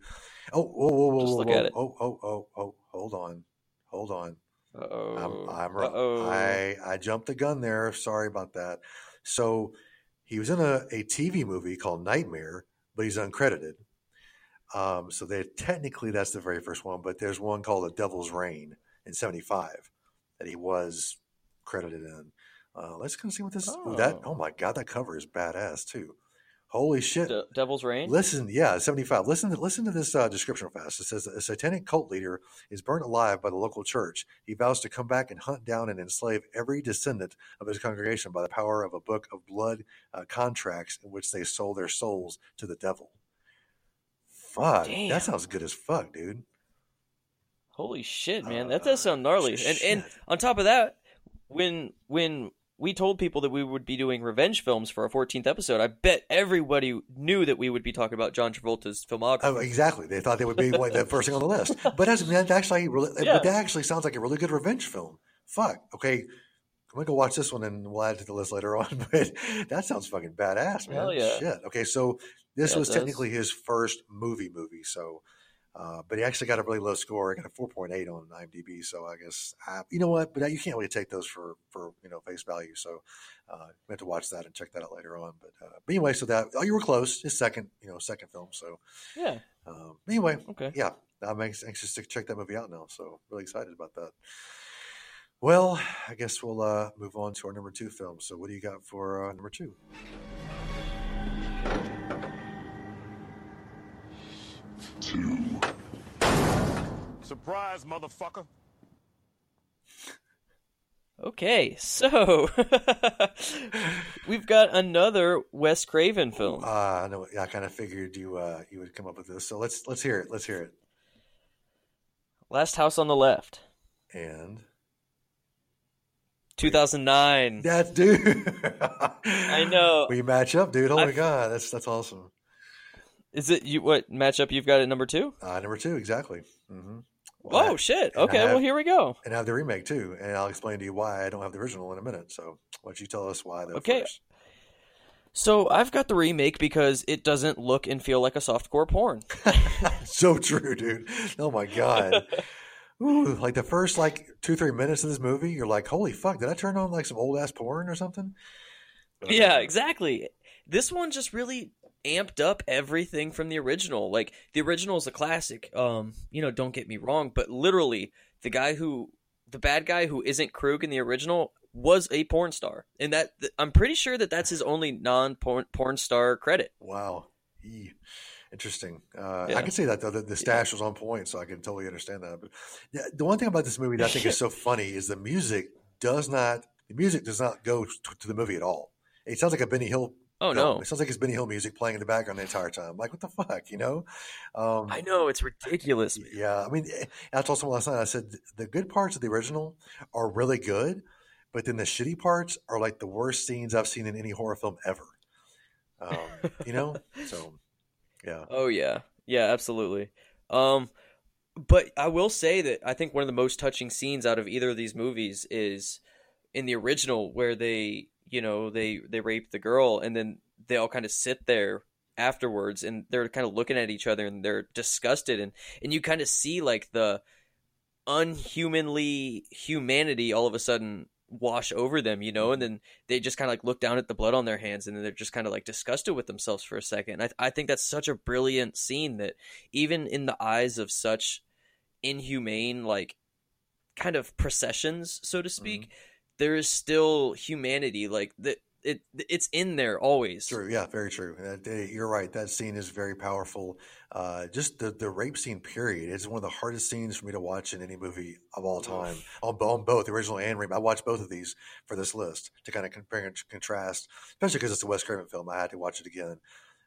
Oh, whoa, whoa, whoa, Just whoa, look whoa. at it. oh, oh, oh, oh, hold on, hold on. Uh-oh. I'm, I'm. I I jumped the gun there. Sorry about that. So he was in a, a TV movie called Nightmare, but he's uncredited. Um, so they technically that's the very first one, but there's one called The Devil's Rain in '75 that he was credited in. Uh, let's go see what this. Oh. that oh my god, that cover is badass too. Holy shit! De- Devil's Rain. Listen, yeah, seventy-five. Listen, to, listen to this uh, description fast. It says a satanic cult leader is burnt alive by the local church. He vows to come back and hunt down and enslave every descendant of his congregation by the power of a book of blood uh, contracts in which they sold their souls to the devil. Fuck, Damn. that sounds good as fuck, dude. Holy shit, man, that does sound gnarly. Uh, and and on top of that, when when we told people that we would be doing revenge films for our 14th episode. I bet everybody knew that we would be talking about John Travolta's filmography. Oh, exactly. They thought they would be the first thing on the list. But that's, that actually really, yeah. but that actually sounds like a really good revenge film. Fuck. Okay. I'm gonna go watch this one and we'll add it to the list later on. But that sounds fucking badass, man. Hell yeah. Shit. Okay, so this yeah, was technically his first movie movie. So uh, but he actually got a really low score. He got a 4.8 on IMDb. So I guess, uh, you know what? But you can't really take those for, for you know, face value. So uh, we have to watch that and check that out later on. But, uh, but anyway, so that, oh, you were close. His second, you know, second film. So yeah. Um, anyway, okay. Yeah. I'm anxious to check that movie out now. So really excited about that. Well, I guess we'll uh, move on to our number two film. So what do you got for uh, number two? Two. Surprise, motherfucker. Okay, so we've got another Wes Craven film. Uh, I know. I kind of figured you uh, you would come up with this. So let's let's hear it. Let's hear it. Last House on the Left. And 2009. That dude. I know. We match up, dude. Oh my god, that's that's awesome. Is it you? What matchup you've got at number two? Uh, number two, exactly. Mm-hmm. Well, oh shit! Okay, have, well here we go. And I have the remake too, and I'll explain to you why I don't have the original in a minute. So why don't you tell us why? Okay. First? So I've got the remake because it doesn't look and feel like a softcore porn. so true, dude. Oh my god. Ooh, like the first like two three minutes of this movie, you're like, holy fuck! Did I turn on like some old ass porn or something? But, yeah, uh, exactly. This one just really amped up everything from the original. Like the original is a classic. Um, you know, don't get me wrong, but literally the guy who the bad guy who isn't Krug in the original was a porn star, and that I'm pretty sure that that's his only non porn star credit. Wow, interesting. Uh, yeah. I can see that though. The, the stash yeah. was on point, so I can totally understand that. But yeah, the one thing about this movie that I think is so funny is the music does not the music does not go to the movie at all. It sounds like a Benny Hill Oh no! It sounds like it's Benny Hill music playing in the background the entire time. Like what the fuck, you know? Um, I know it's ridiculous. Yeah, I mean, eh, I told someone last night. I said the good parts of the original are really good, but then the shitty parts are like the worst scenes I've seen in any horror film ever. Um, you know? So, yeah. Oh yeah, yeah, absolutely. Um, but I will say that I think one of the most touching scenes out of either of these movies is in the original where they you know they they rape the girl and then they all kind of sit there afterwards and they're kind of looking at each other and they're disgusted and and you kind of see like the unhumanly humanity all of a sudden wash over them you know? And then they just kind of like look down at the blood on their hands and then they're just kind of like disgusted with themselves for a second. I, I think that's such a brilliant scene that even in the eyes of such inhumane like kind of processions so to speak mm-hmm there is still humanity like that it it's in there always. True. Yeah very true. Uh, you're right. That scene is very powerful. Uh, just the, the rape scene period is one of the hardest scenes for me to watch in any movie of all time. On, on both original and remake i watched both of these for this list to kind of compare and contrast especially because it's a wes craven film. I had to watch it again.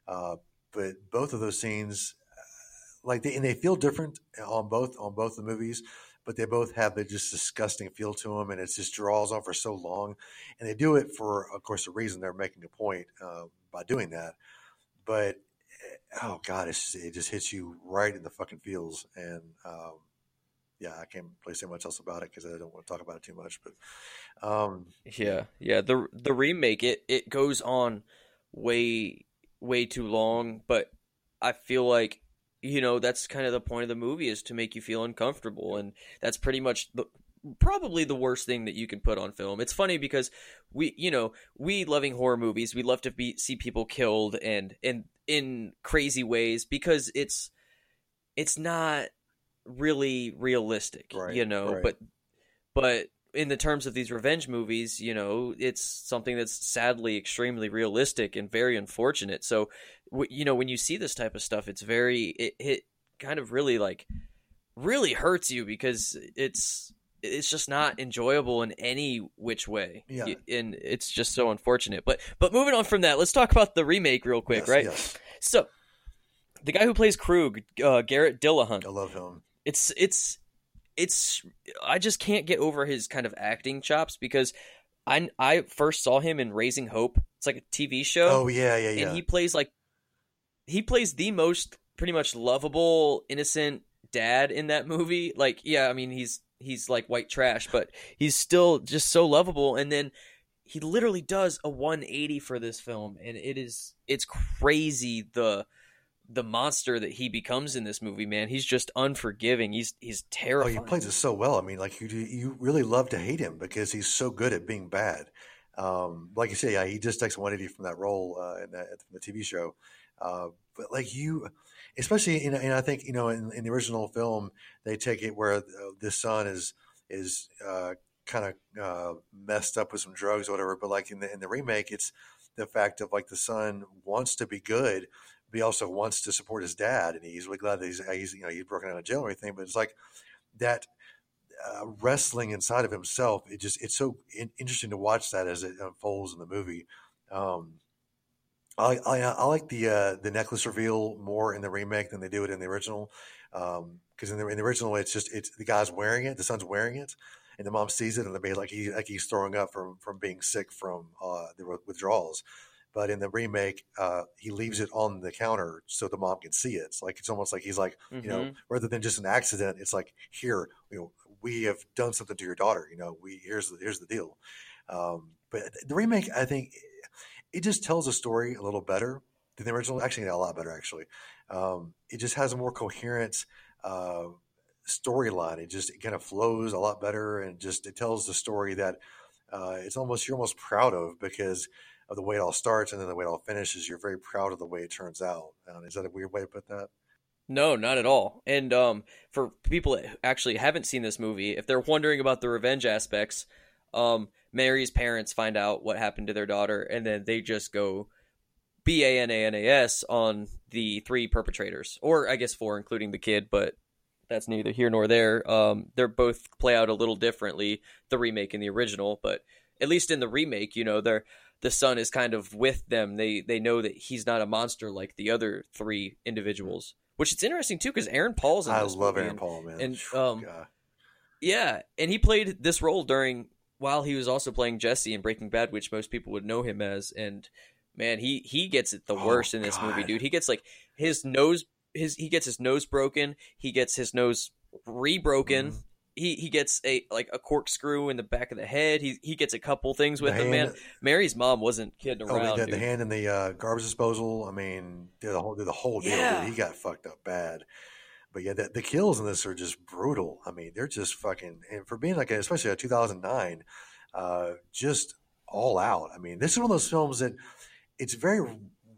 Uh, but both of those scenes uh, like they, and they feel different on both on both the movies but they both have a just disgusting feel to them, and it just draws on for so long. And they do it for, of course, a reason. They're making a point uh, by doing that. But eh, oh god, just, it just hits you right in the fucking feels. And um, yeah, I can't really say much else about it because I don't want to talk about it too much. But um, yeah, yeah, the the remake it it goes on way way too long, but I feel like you know that's kind of the point of the movie is to make you feel uncomfortable and that's pretty much the probably the worst thing that you can put on film it's funny because we you know we loving horror movies we love to be see people killed and and in crazy ways because it's it's not really realistic, Right, you know. right. But but in the terms of these revenge movies, you know, it's something that's sadly extremely realistic and very unfortunate. So, you know, when you see this type of stuff, it's very it, it kind of really like really hurts you because it's it's just not enjoyable in any which way. Yeah. And it's just so unfortunate. But but moving on from that, let's talk about the remake real quick, Yes, right? yes. So, the guy who plays Krug, uh, Garrett Dillahunt, I love him. it's it's it's I just can't get over his kind of acting chops because I I first saw him in Raising Hope. It's like a TV show, Oh yeah, yeah, yeah. and he plays like he plays the most pretty much lovable, innocent dad in that movie. Like, yeah, I mean he's he's like white trash, but he's still just so lovable. And then he literally does a 180 for this film, and it is it's crazy the the monster that he becomes in this movie. Man, he's just unforgiving. He's he's Oh, he plays it so well. I mean, like you, you really love to hate him because he's so good at being bad. Um, like you say, yeah, he just takes 180 from that role uh, in, that, in the TV show. Uh, but like you, especially in, and I think you know in, in the original film they take it where uh, the son is is uh, kind of uh, messed up with some drugs or whatever. But like in the in the remake, it's the fact of like the son wants to be good, but he also wants to support his dad, and he's really glad that he's, he's you know he's broken out of jail and everything. But it's like that uh, wrestling inside of himself. It just it's so in, interesting to watch that as it unfolds in the movie. Um, I, I I like the uh, the necklace reveal more in the remake than they do it in the original. Because in the in the original, it's just it's the guy's wearing it, the son's wearing it, and the mom sees it and the baby like he like he's throwing up from from being sick from uh, the withdrawals. But in the remake, uh, he leaves it on the counter so the mom can see it. It's like it's almost like he's like you know Mhm. rather than just an accident, it's like here you know we have done something to your daughter. You know we here's the, here's the deal. Um, but the remake, I think, it just tells a story a little better than the original. Actually, a lot better. Actually, um, it just has a more coherent uh, storyline. It just it kind of flows a lot better, and just it tells the story that uh, it's almost you're almost proud of because of the way it all starts and then the way it all finishes. You're very proud of the way it turns out. Um, is that a weird way to put that? No, not at all. And um, for people that actually haven't seen this movie, if they're wondering about the revenge aspects, um, Mary's parents find out what happened to their daughter, and then they just go B A N A N A S on the three perpetrators, or I guess four, including the kid, but that's neither here nor there. Um, they're both play out a little differently, the remake and the original, but at least in the remake, you know, they're the son is kind of with them. They they know that he's not a monster like the other three individuals. Which it's interesting too, because Aaron Paul's in I this love Aaron and- Paul, man. and, um, God. Yeah, and he played this role during while he was also playing Jesse in Breaking Bad, which most people would know him as. And man, he he gets it the Oh, worst in this movie, dude. He gets like his nose, his he gets his nose broken. He gets his nose re-broken. Mhm. He he gets a like a corkscrew in the back of the head. He he gets a couple things with The him, man. Mary's mom wasn't kidding Oh, around. the, the hand in the uh, garbage disposal. I mean, did the whole did the whole deal. Yeah. Dude. He got fucked up bad. But yeah, the, the kills in this are just brutal. I mean, they're just fucking. And for being like, a, especially a 2009, uh, just all out. I mean, this is one of those films that it's very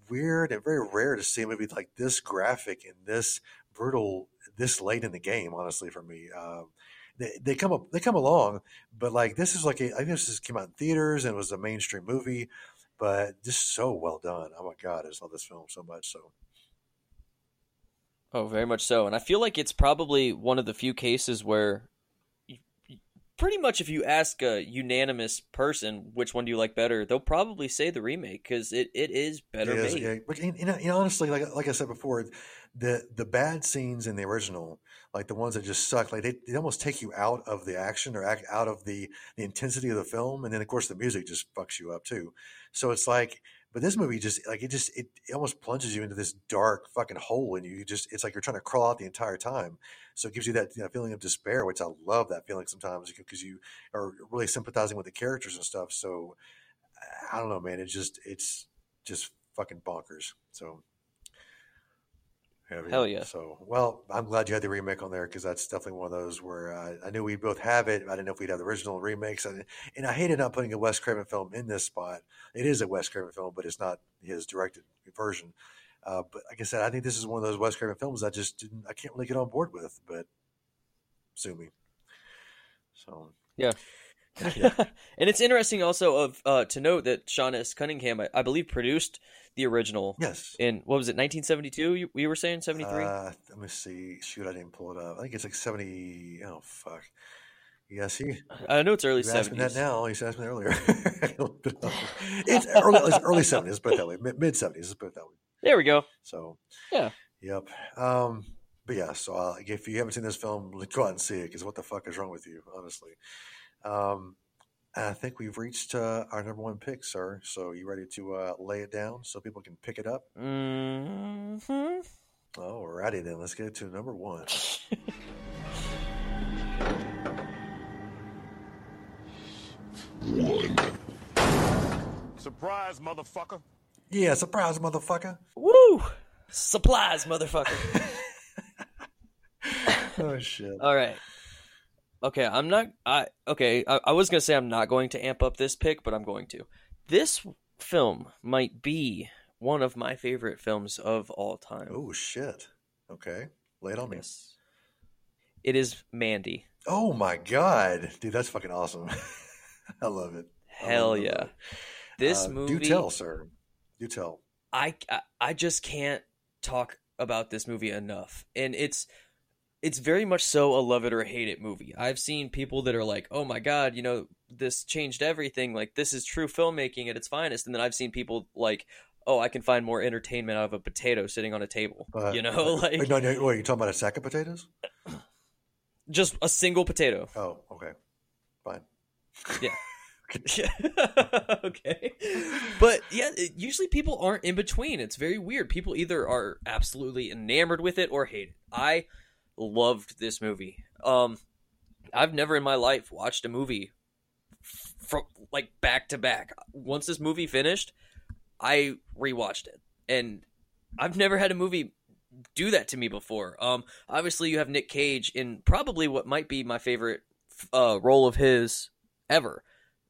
weird and very rare to see a movie like this graphic and this brutal this late in the game. Honestly, for me. Um, they, they come up, they come along, but like this is like a, I guess this came out in theaters and it was a mainstream movie, but just so well done. Oh my god, I just love this film so much. So Oh, very much so. And I feel like it's probably one of the few cases where pretty much if you ask a unanimous person which one do you like better, they'll probably say the remake because it, it is better It is, made. yeah. But you know, you know, honestly, like like I said before, the the bad scenes in the original, like the ones that just suck, like they, they almost take you out of the action or act out of the the intensity of the film, and then of course the music just fucks you up too. So it's like, but this movie just like it just it, it almost plunges you into this dark fucking hole, and you just it's like you're trying to crawl out the entire time. So it gives you that you know, feeling of despair, which I love that feeling sometimes because you are really sympathizing with the characters and stuff. So I don't know, man. It's just it's just fucking bonkers. So heavy. Hell yeah. So well, I'm glad you had the remake on there because that's definitely one of those where uh, I knew we both have it. I didn't know if we'd have the original remakes, and, and I hated not putting a Wes Craven film in this spot. It is a Wes Craven film, but it's not his directed version. Uh, but like I said, I think this is one of those Wes Craven films I just didn't, I can't really get on board with. But sue me. So Yeah. Yeah. and it's interesting also of uh, to note that Sean S. Cunningham, I, I believe, produced the original yes, in what was it, 1972? You, we were saying 73. Uh, let me see. Shoot, I didn't pull it up. I think it's like seventy. Oh fuck. Yes, he. I know it's early me that now. You asked me earlier. it's early, it's early seventies. Put it that way. Mid seventies. Put it that way. There we go. So Yeah. Yep. Um, but yeah, so uh, if you haven't seen this film, go out and see it because what the fuck is wrong with you, honestly? Um, and I think we've reached uh, our number one pick, sir. So you ready to uh, lay it down so people can pick it up? Mm hmm Alrighty then, let's get to number one. One. Surprise, motherfucker. Yeah, surprise, motherfucker. Woo! Supplies, motherfucker. Oh shit. All right. Okay, I'm not. I okay. I, I was gonna say I'm not going to amp up this pick, but I'm going to. This film might be one of my favorite films of all time. Oh shit. Okay, lay it on me. Yes. It is Mandy. Oh my god, dude, that's fucking awesome. I love it. I Hell love yeah. it. This Uh, movie. Do tell, sir. Do tell. I, I I just can't talk about this movie enough, and it's it's very much so a love it or hate it movie. I've seen people that are like, "Oh my god, you know, this changed everything. Like this is true filmmaking at its finest." And then I've seen people like, "Oh, I can find more entertainment out of a potato sitting on a table." But, you know, like Wait, no, no, wait, you talking about a sack of potatoes? just a single potato. Oh, okay, fine. Yeah. okay. But yeah, it- usually people aren't in between. It's very weird. People either are absolutely enamored with it or hate it. I loved this movie. Um I've never in my life watched a movie from like back to back. Once this movie finished, I rewatched it. And I've never had a movie do that to me before. Um obviously you have Nick Cage in probably what might be my favorite uh role of his ever.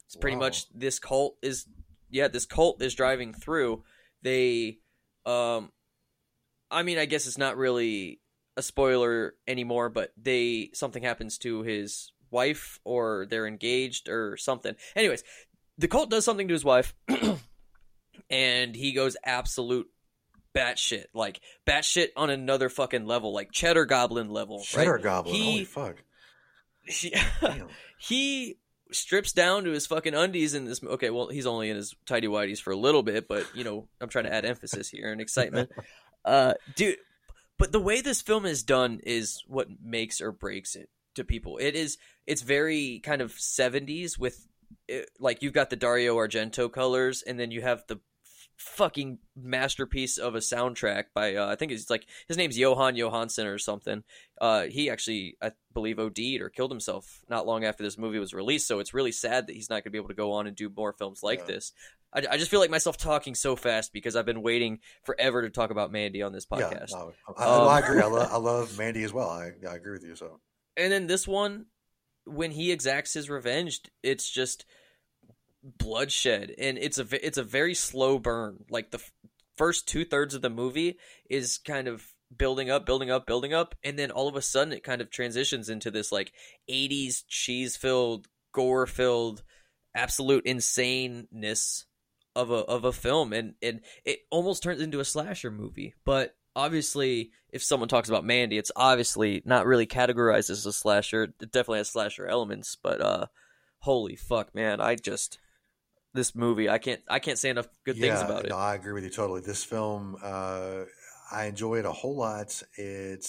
It's pretty Wow. much this cult is yeah, this cult is driving through. They um I mean, I guess it's not really a spoiler anymore, but they something happens to his wife or they're engaged or something. Anyways, the cult does something to his wife and he goes absolute batshit. Like batshit on another fucking level, like cheddar goblin level. Cheddar right? goblin. He, Holy fuck. he, he strips down to his fucking undies in this. Okay, well, he's only in his tidy whities for a little bit, but you know, I'm trying to add emphasis here and excitement. uh, dude, but the way this film is done is what makes or breaks it to people. It is. It's very kind of 70s with, it, like, you've got the Dario Argento colors, and then you have the f- fucking masterpiece of a soundtrack by uh, I think it's like his name's Jóhann Jóhannsson or something. Uh, he actually I believe OD'd or killed himself not long after this movie was released. So it's really sad that he's not going to be able to go on and do more films like Yeah. this. I, I just feel like myself talking so fast because I've been waiting forever to talk about Mandy on this podcast. Yeah, no, I, Um, I agree. I, lo- I love Mandy as well. I, I agree with you. So And then this one, when he exacts his revenge, it's just bloodshed, and it's a it's a very slow burn. Like the f- first two thirds of the movie is kind of building up, building up, building up, and then all of a sudden it kind of transitions into this like '80s cheese filled, gore filled, absolute insaneness of a of a film, and and it almost turns into a slasher movie, but. Obviously, if someone talks about Mandy, it's obviously not really categorized as a slasher. It definitely has slasher elements, but uh, holy fuck, man! I just this movie, I can't I can't say enough good things yeah, about it. no, I agree with you totally. This film, uh, I enjoy it a whole lot. It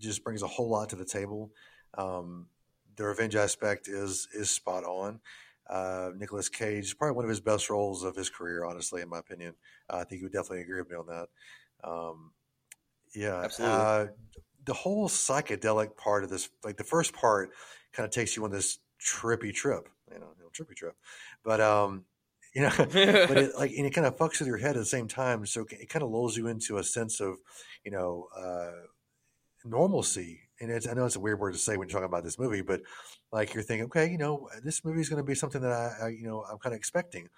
just brings a whole lot to the table. Um, the revenge aspect is is spot on. Uh, Nicolas Cage, probably one of his best roles of his career, honestly, in my opinion. Uh, I think you would definitely agree with me on that. Um, yeah, Absolutely. Uh, the whole psychedelic part of this, like the first part, kind of takes you on this trippy trip, you know, you know, trippy trip. But um, you know, but it like and it kind of fucks with your head at the same time. So it kind of lulls you into a sense of, you know, uh, normalcy. And I know it's a weird word to say when you're talking about this movie, but like you're thinking, okay, you know, this movie is going to be something that I, I you know, I'm kind of expecting,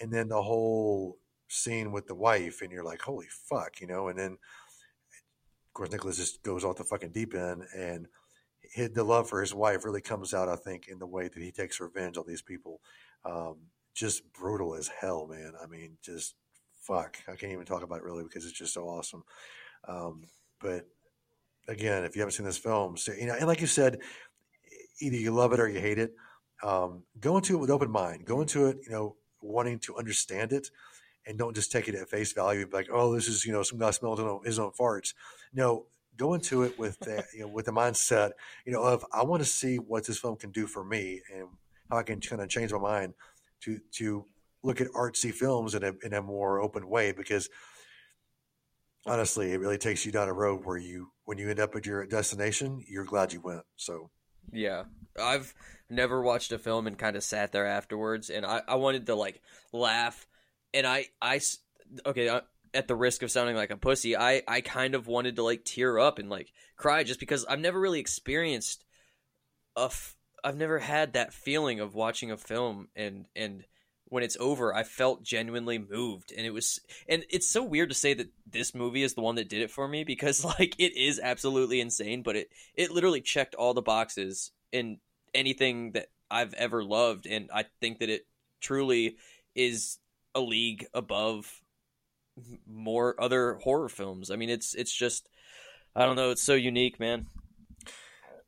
and then the whole scene with the wife, and you're like, holy fuck, you know. And then, of course, Nicolas just goes off the fucking deep end, and his, the love for his wife really comes out, I think, in the way that he takes revenge on these people. Um, just brutal as hell, man. I mean, just fuck. I can't even talk about it really because it's just so awesome. Um, but again, if you haven't seen this film, so, you know, and like you said, either you love it or you hate it. Um, go into it with open mind. Go into it, you know, wanting to understand it, and don't just take it at face value. Like, oh, this is you know some guy smelling his own farts. No, go into it with the you know with the mindset, you know, of I want to see what this film can do for me and how I can kind of change my mind to to look at artsy films in a in a more open way because honestly, it really takes you down a road where you when you end up at your destination, you're glad you went. So yeah, I've never watched a film and kind of sat there afterwards, and I, I wanted to like laugh, and I I okay. I, at the risk of sounding like a pussy, I I kind of wanted to like tear up and like cry just because I've never really experienced a f- I've never had that feeling of watching a film and and when it's over, I felt genuinely moved, and it was, and it's so weird to say that this movie is the one that did it for me because like it is absolutely insane, but it it literally checked all the boxes in anything that I've ever loved, and I think that it truly is a league above more other horror films. I mean, it's it's just, I don't know, it's so unique, man.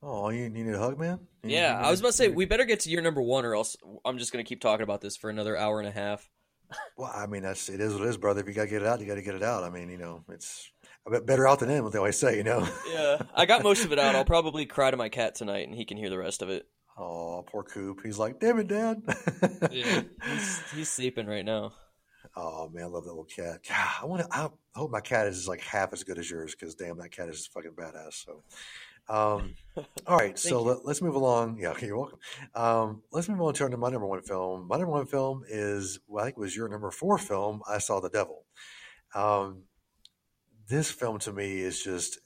Oh, you, need a hug, man? You, yeah, I was about to say we better get to year number one, or else I'm just gonna keep talking about this for another hour and a half. Well, I mean, that's it is what it is, brother. If you got to get it out, you got to get it out. I mean, you know, it's better out than in, what they always say, you know. yeah, I got most of it out. I'll probably cry to my cat tonight, and he can hear the rest of it. Oh, poor Coop. He's like, damn it, Dad. yeah, he's, he's sleeping right now. Oh man, I love that little cat. I want to. I hope my cat is like half as good as yours because damn, that cat is fucking badass. So, um, all right, so let, us move along. Yeah, okay, you're welcome. Um, let's move on to my number one film. My number one film is, well, I think it was your number four film. I saw the devil. Um, this film to me is just.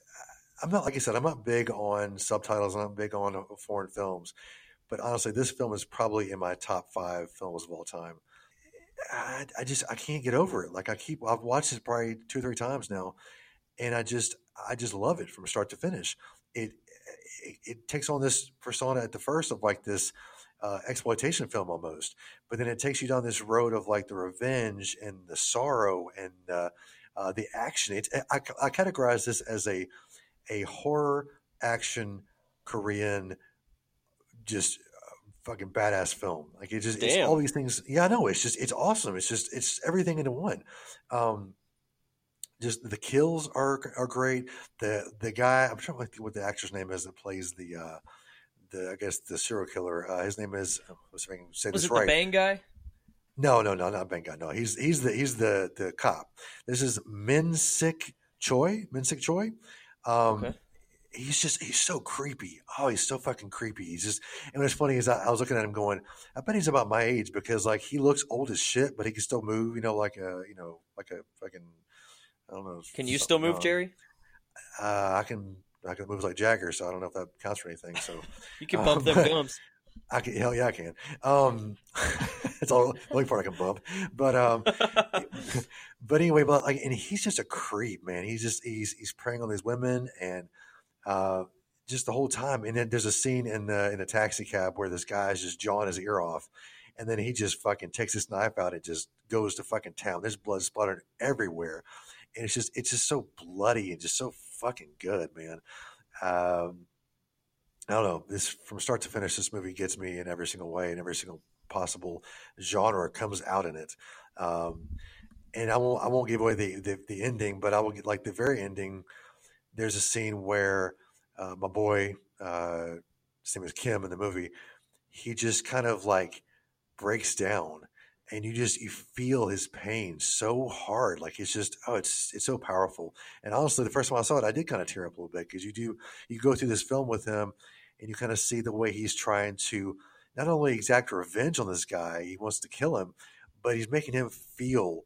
I'm not like I said. I'm not big on subtitles. I'm not big on uh, foreign films, but honestly, this film is probably in my top five films of all time. I, I just I can't get over it. Like I keep I've watched it probably two or three times now, and I just I just love it from start to finish. It it, it takes on this persona at the first of like this uh, exploitation film almost, but then it takes you down this road of like the revenge and the sorrow and uh, uh, the action. It, I, I categorize this as a a horror action Korean just fucking badass film. Like it just it's all these things. Yeah, I know. It's just it's awesome. It's just it's everything into one. Um, just the kills are are great. The the guy I'm trying to think what the actor's name is that plays the uh, the I guess the serial killer. Uh, his name is let's see if I can say Was this it right. the Bang guy? No, no, no, not Bang guy. No, he's he's the he's the the cop. This is Min Sik Choi. Min Sik Choi. Um, Okay. he's just he's so creepy. Oh, he's so fucking creepy. He's just and what's funny is I, I was looking at him going, I bet he's about my age because like he looks old as shit, but he can still move. You know, like a you know like a fucking I don't know. Can you still move, Jerry? Uh, I can. I can move like Jagger, so I don't know if that counts for anything. So You can bump um, them gums. I can. Hell yeah, I can. Um, it's all the only part I can bump. But um, but anyway, but like, and he's just a creep, man. He's just he's he's preying on these women and uh, just the whole time. And then there's a scene in the in a taxi cab where this guy is just jawing his ear off, and then he just fucking takes his knife out and just goes to fucking town. There's blood splattered everywhere, and it's just it's just so bloody and just so fucking good, man. Um, I don't know. This from start to finish, this movie gets me in every single way, in every single possible genre comes out in it. Um, and I won't I won't give away the, the the ending, but I will get like the very ending. There's a scene where uh, my boy, uh, his name is Kim in the movie, he just kind of like breaks down, and you just you feel his pain so hard. Like it's just oh, it's it's so powerful. And honestly, the first time I saw it, I did kind of tear up a little bit because you do you go through this film with him, and you kind of see the way he's trying to not only exact revenge on this guy, he wants to kill him, but he's making him feel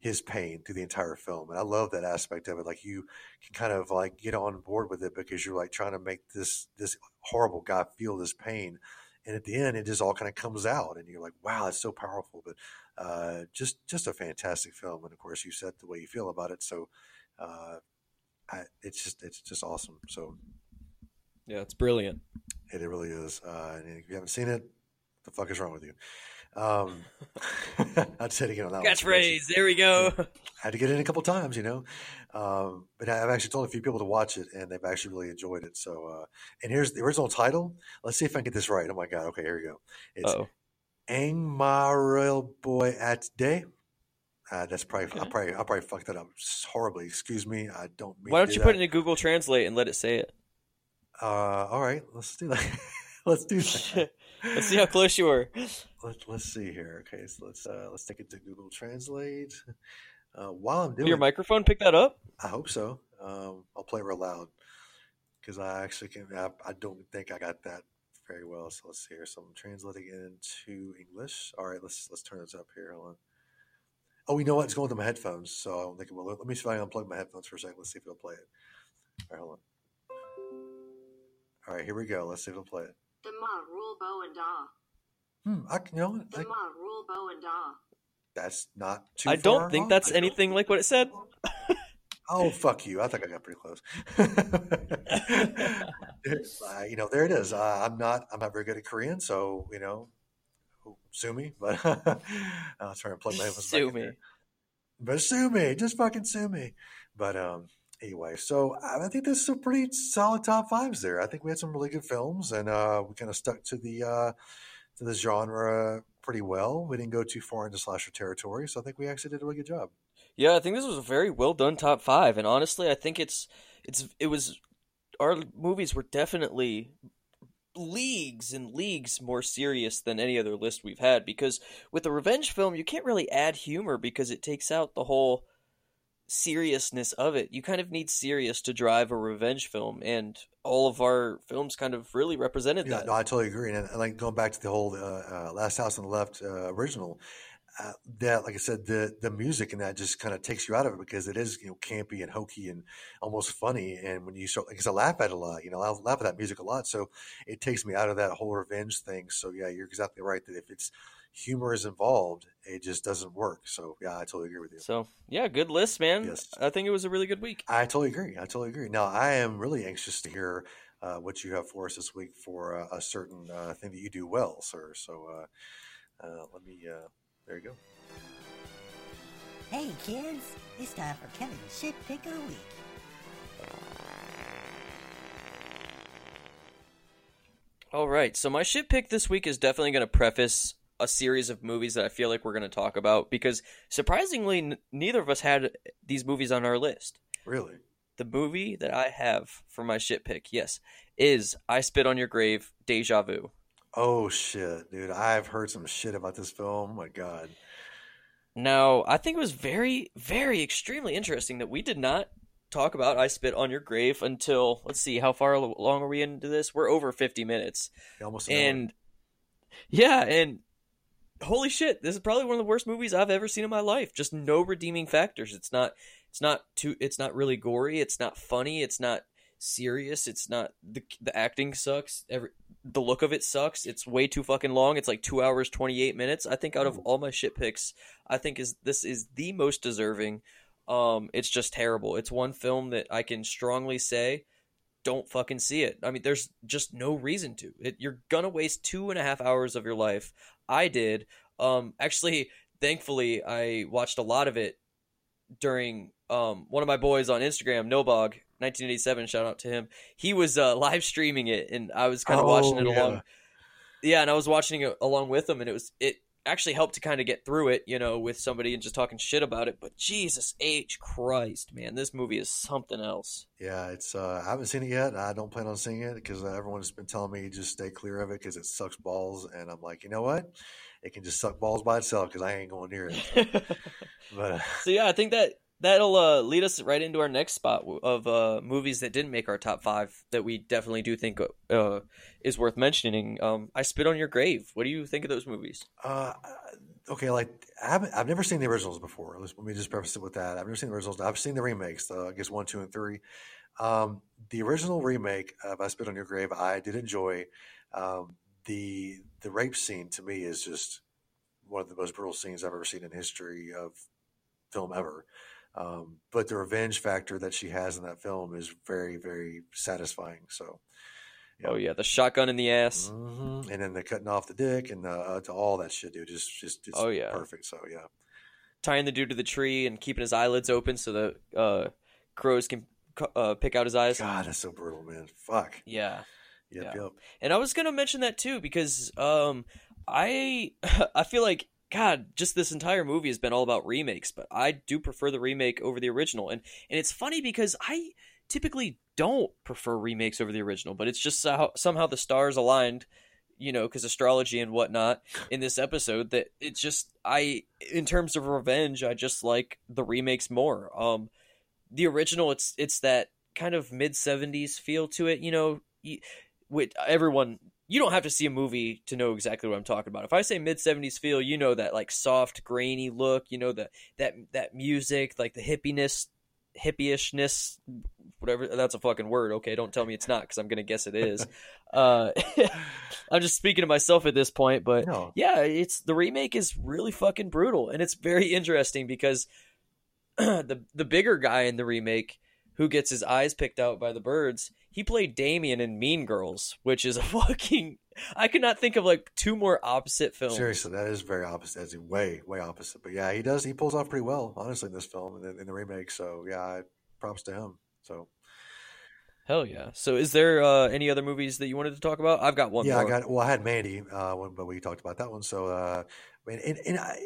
his pain through the entire film. And I love that aspect of it. Like you can kind of like get on board with it because you're like trying to make this this horrible guy feel this pain. And at the end, it just all kind of comes out, and you're like, wow, it's so powerful. But uh, just just a fantastic film, and of course, you said the way you feel about it, so uh, I, it's just it's just awesome. So Yeah, it's brilliant. it, it really is. Uh, and if you haven't seen it, the fuck is wrong with you? Um, I'd say it again on that one. Catchphrase. There we go. I had to get it in a couple times, you know. Um, but I've actually told a few people to watch it, and they've actually really enjoyed it. So, uh, and here's the original title. Let's see if I can get this right. Oh my god! Okay, here we go. It's Oh, Angmaril Boy at Day. Uh, that's probably I probably I probably fucked that up horribly. Excuse me. I don't. Mean why don't do you put it in Google Translate and let it say it? Uh, all right, let's do that. let's do that. Let's see how close you were. Let, let's see here. Okay, so let's uh, let's take it to Google Translate. Uh, while I'm doing, your microphone pick that up? I hope so. Um, I'll play real loud because I actually can. I, I don't think I got that very well. So let's see here. So I'm translating it into English. All right, let's let's turn this up here. Hold on. Oh, you know what? It's going to my headphones. So I'm thinking, well, let, let me see if I can unplug my headphones for a second. Let's see if it'll play it. All right, hold on. All right, here we go. Let's see if it'll play it. The ma rule bow and da. Hmm. I, you know, what? The I, ma rule bow and da. that's not too. I far don't think off. that's anything like what it said. Oh fuck you! I think I got pretty close. uh, you know, there it is. Uh, I'm not. I'm not very good at Korean, so you know, sue me. But I'll try and plug my headphones back Sue me. there. But sue me, just fucking sue me. But um, anyway, so I think this is a pretty solid top fives there. I think we had some really good films, and uh, we kind of stuck to the uh, to the genre pretty well. We didn't go too far into slasher territory, so I think we actually did a really good job. Yeah, I think this was a very well done top five, and honestly, I think it's it's it was our movies were definitely leagues and leagues more serious than any other list we've had because with a revenge film you can't really add humor because it takes out the whole seriousness of it. You kind of need serious to drive a revenge film, and all of our films kind of really represented Yeah, that. no, I totally agree. And, and like going back to the whole uh, uh, Last House on the Left uh, original, uh, that like I said, the the music and that just kind of takes you out of it because it is you know campy and hokey and almost funny. And when you start, because I laugh at it a lot, you know, I laugh at that music a lot, so it takes me out of that whole revenge thing. So yeah, you're exactly right that if it's humor is involved, it just doesn't work. So yeah, I totally agree with you. So yeah, good list, man. Yes. I think it was a really good week. I totally agree. I totally agree. Now, I am really anxious to hear uh, what you have for us this week for uh, a certain uh, thing that you do well, sir. So uh, uh, let me. Uh, there you go. Hey kids, it's time for Kevin's shit pick of the week. All right, so my shit pick this week is definitely going to preface a series of movies that I feel like we're going to talk about because surprisingly, n- neither of us had these movies on our list. Really? The movie that I have for my shit pick, yes, is I Spit on Your Grave, Deja Vu. Oh shit, dude! I've heard some shit about this film. Oh, my god. Now, I think it was very, very extremely interesting that we did not talk about I Spit on Your Grave until, let's see, how far along are we into this? We're over 50 minutes. Almost an hour. and yeah, and holy shit, this is probably one of the worst movies I've ever seen in my life. Just no redeeming factors. It's not. It's not too. It's not really gory. It's not funny. It's not serious. It's not the the acting sucks. Every the look of it sucks. It's way too fucking long. It's like two hours twenty eight minutes. I think out of all my shit picks, I think is this is the most deserving. Um, it's just terrible. It's one film that I can strongly say don't fucking see it. I mean, there's just no reason to. It, you're gonna waste two and a half hours of your life. I did. Um, actually, thankfully, I watched a lot of it during um one of my boys on Instagram, Nobog, 1987. Shout out to him. He was uh, live streaming it, and I was kind of watching Oh, it yeah. along. Yeah, and I was watching it along with him, and it was it actually helped to kind of get through it, you know, with somebody and just talking shit about it. But Jesus H Christ, man, this movie is something else. Yeah, it's. Uh, I haven't seen it yet. I don't plan on seeing it because everyone's been telling me just stay clear of it because it sucks balls. And I'm like, you know what? It can just suck balls by itself because I ain't going near it. But So yeah, I think that that'll uh, lead us right into our next spot of uh, movies that didn't make our top five that we definitely do think uh, is worth mentioning. Um, I Spit on Your Grave. What do you think of those movies? Uh, okay, like I haven't, I've never seen the originals before. Let's, me just preface it with that. I've never seen the originals. I've seen the remakes, the, I guess one, two, and three. Um, the original remake of "I Spit on Your Grave" I did enjoy. Um, the the rape scene to me is just one of the most brutal scenes I've ever seen in history of film ever. Um, but the revenge factor that she has in that film is very, very satisfying. So, Oh yeah, the shotgun in the ass. mhm. and then the cutting off the dick and uh, to all that shit, dude, just, just, it's Oh, yeah. perfect. So, yeah, tying the dude to the tree and keeping his eyelids open so the uh, crows can uh, pick out his eyes. God, that's so brutal, man. Fuck. Yeah, Yep, Yeah. yep. and I was gonna mention that too because um, I I feel like God, just this entire movie has been all about remakes, but I do prefer the remake over the original, and and it's funny because I typically don't prefer remakes over the original, but it's just how, somehow the stars aligned. You know, because astrology and whatnot in this episode, that it's just I, in terms of revenge, I just like the remakes more. Um, the original, it's it's that kind of mid '70s feel to it. You know, you, with everyone you don't have to see a movie to know exactly what I'm talking about. If I say mid 70s feel, you know that like soft grainy look, you know that that that music, like the hippiness, hippie-ishness, whatever that's a fucking word. Okay, don't tell me it's not cuz I'm going to guess it is. uh I'm just speaking to myself at this point, but No. yeah, it's the remake is really fucking brutal and it's very interesting because the the bigger guy in the remake who gets his eyes picked out by the birds, he played Damian in Mean Girls, which is a fucking I could not think of like two more opposite films. Seriously, that is very opposite. That's way, way opposite. But yeah, he does. He pulls off pretty well, honestly, in this film and in, in the remake. So yeah, props to him. So Hell yeah. So is there uh, any other movies that you wanted to talk about? I've got one yeah, more. I got. Well, I had Mandy, uh, when, but we talked about that one. So, uh, and, and, and I,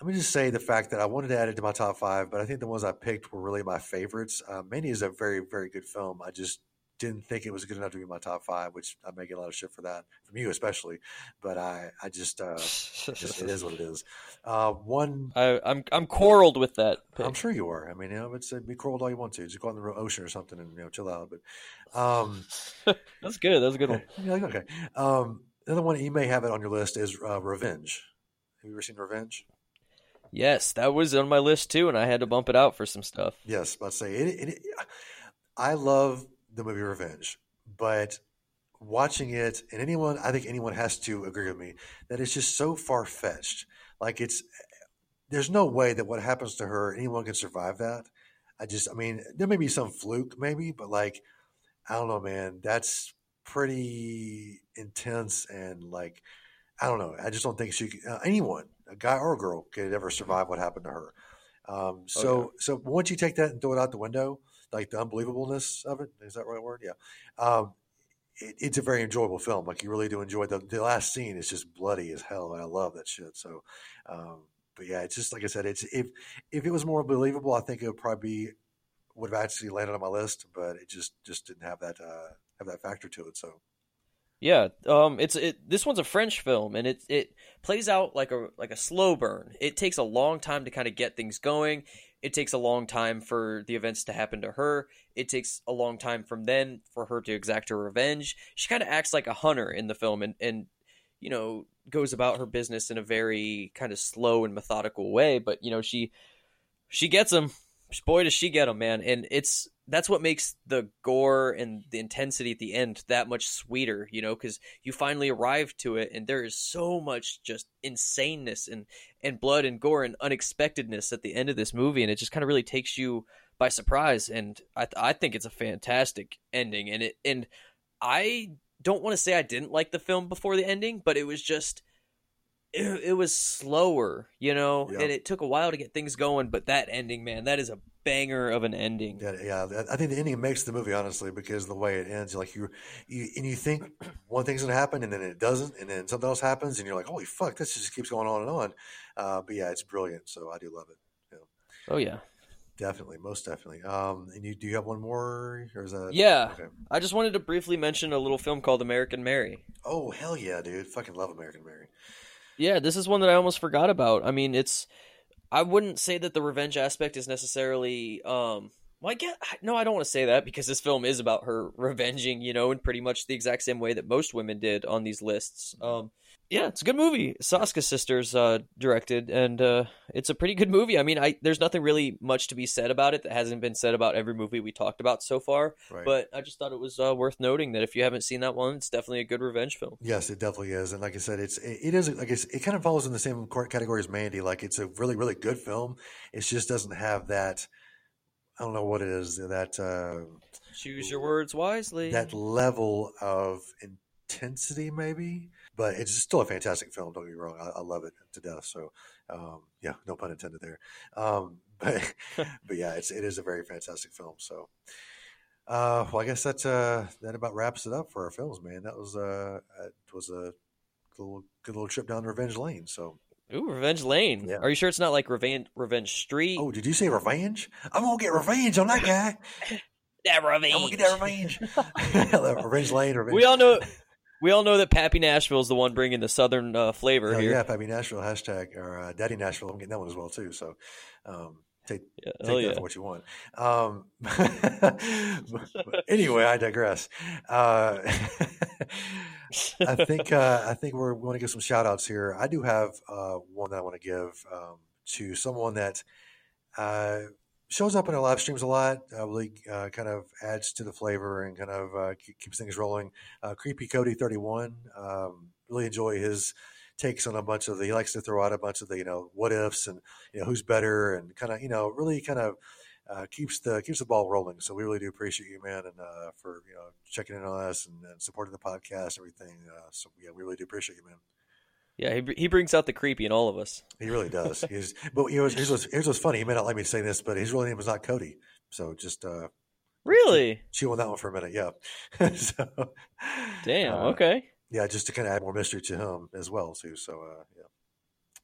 let me just say the fact that I wanted to add it to my top five, but I think the ones I picked were really my favorites. Uh, is a very, very good film. I just didn't think it was good enough to be my top five, which I may get a lot of shit for that from you, especially. But I, I just, uh, just, it is what it is. Uh, one I, I'm I'm quarreled with that. pick. I'm sure you are. I mean, you know, it's uh, be quarreled all you want to. Just go out in the ocean or something and you know chill out. But um, That's good. That's a good one. like, okay. Um, another one you may have it on your list is uh, Revenge. Have you ever seen Revenge? Yes, that was on my list too, and I had to bump it out for some stuff. Yes, let's say it, it, it. I love the movie Revenge, but watching it, and anyone, I think anyone has to agree with me that it's just so far fetched. Like it's, there's no way that what happens to her, anyone can survive that. I just, I mean, there may be some fluke, maybe, but like, I don't know, man. That's pretty intense and like, I don't know. I just don't think she, uh, anyone, a guy or a girl, could ever survive what happened to her. Um, so, so once you take that and throw it out the window, like the unbelievableness of it, is that the right word? Yeah. Um, it, it's a very enjoyable film. Like you really do enjoy the the last scene. is just bloody as hell. and I love that shit. So, um, but yeah, it's just like I said. It's if if it was more believable, I think it would probably be, would have actually landed on my list. But it just just didn't have that uh, have that factor to it. So Yeah, um, it's it. This one's a French film, and it it plays out like a like a slow burn. It takes a long time to kind of get things going. It takes a long time for the events to happen to her. It takes a long time from then for her to exact her revenge. She kind of acts like a hunter in the film, and and you know goes about her business in a very kind of slow and methodical way. But you know she she gets him. Boy, does she get him, man! And it's that's what makes the gore and the intensity at the end that much sweeter, you know, because you finally arrive to it, and there is so much just insaneness and and blood and gore and unexpectedness at the end of this movie, and it just kind of really takes you by surprise. And I I think it's a fantastic ending, and it and I don't want to say I didn't like the film before the ending, but it was just it, it was slower, you know, Yeah. and it took a while to get things going. But that ending, man, that is a banger of an ending. yeah, yeah. I think the ending makes the movie honestly because the way it ends, like you, you and you think one thing's gonna happen and then it doesn't, and then something else happens, and you're like, holy fuck, this just keeps going on and on. Uh, but yeah, it's brilliant. So I do love it. Oh yeah. Definitely, most definitely. Um, and you do you have one more, or is that? Yeah. Okay. I just wanted to briefly mention a little film called American Mary. Oh hell yeah, dude! Fucking love American Mary. Yeah, this is one that I almost forgot about. I mean, it's I wouldn't say that the revenge aspect is necessarily um well, I get no, I don't want to say that because this film is about her revenging, you know, in pretty much the exact same way that most women did on these lists. Um Yeah, it's a good movie. Soska sisters uh, directed, and uh, it's a pretty good movie. I mean, I there's nothing really much to be said about it that hasn't been said about every movie we talked about so far. Right. But I just thought it was uh, worth noting that if you haven't seen that one, it's definitely a good revenge film. Yes, it definitely is, and like I said, it's it, it is like it's, it kind of falls in the same category as Mandy. Like it's a really really good film. It just doesn't have that. I don't know what it is that uh, Choose your words wisely. that level of intensity, maybe. But it's still a fantastic film. Don't get me wrong. I, I love it to death. So, um, yeah, no pun intended there. Um, but, but yeah, it's it is a very fantastic film. So, uh, well, I guess that uh, that about wraps it up for our films, man. That was uh, it was a little good little trip down Revenge Lane. So, Ooh, Revenge Lane. Yeah. Are you sure it's not like Revenge Revenge Street? oh, did you say revenge? I'm gonna get revenge on that guy. that revenge. I'm gonna get that revenge. revenge Lane. Revenge. We all know. We all know that Pappy Nashville is the one bringing the southern uh, flavor Hell here. yeah, Pappy Nashville hashtag or uh, Daddy Nashville. I'm getting that one as well too. So um, take Yeah, take that yeah. for what you want. Um, but anyway, I digress. Uh, I think uh, I think we're going to give some shout outs here. I do have uh, one that I want to give um, to someone that uh, shows up in our live streams a lot. Uh, really uh, kind of adds to the flavor and kind of uh, keeps things rolling. Uh, Creepy Cody thirty one. Um, really enjoy his takes on a bunch of the. He likes to throw out a bunch of the you know what ifs and you know who's better and kind of you know really kind of uh, keeps the keeps the ball rolling. So we really do appreciate you, man, and uh, for you know checking in on us and, and supporting the podcast, and everything. Uh, so yeah, we really do appreciate you, man. Yeah, he, he brings out the creepy in all of us. He really does. He's, but you know, here's what's, here's what's funny. He may not let me say this, but his real name was not Cody. So just uh, Really? chew on that one for a minute. Yeah. so, Damn. uh, okay. Yeah, just to kind of add more mystery to him as well too. So uh, yeah,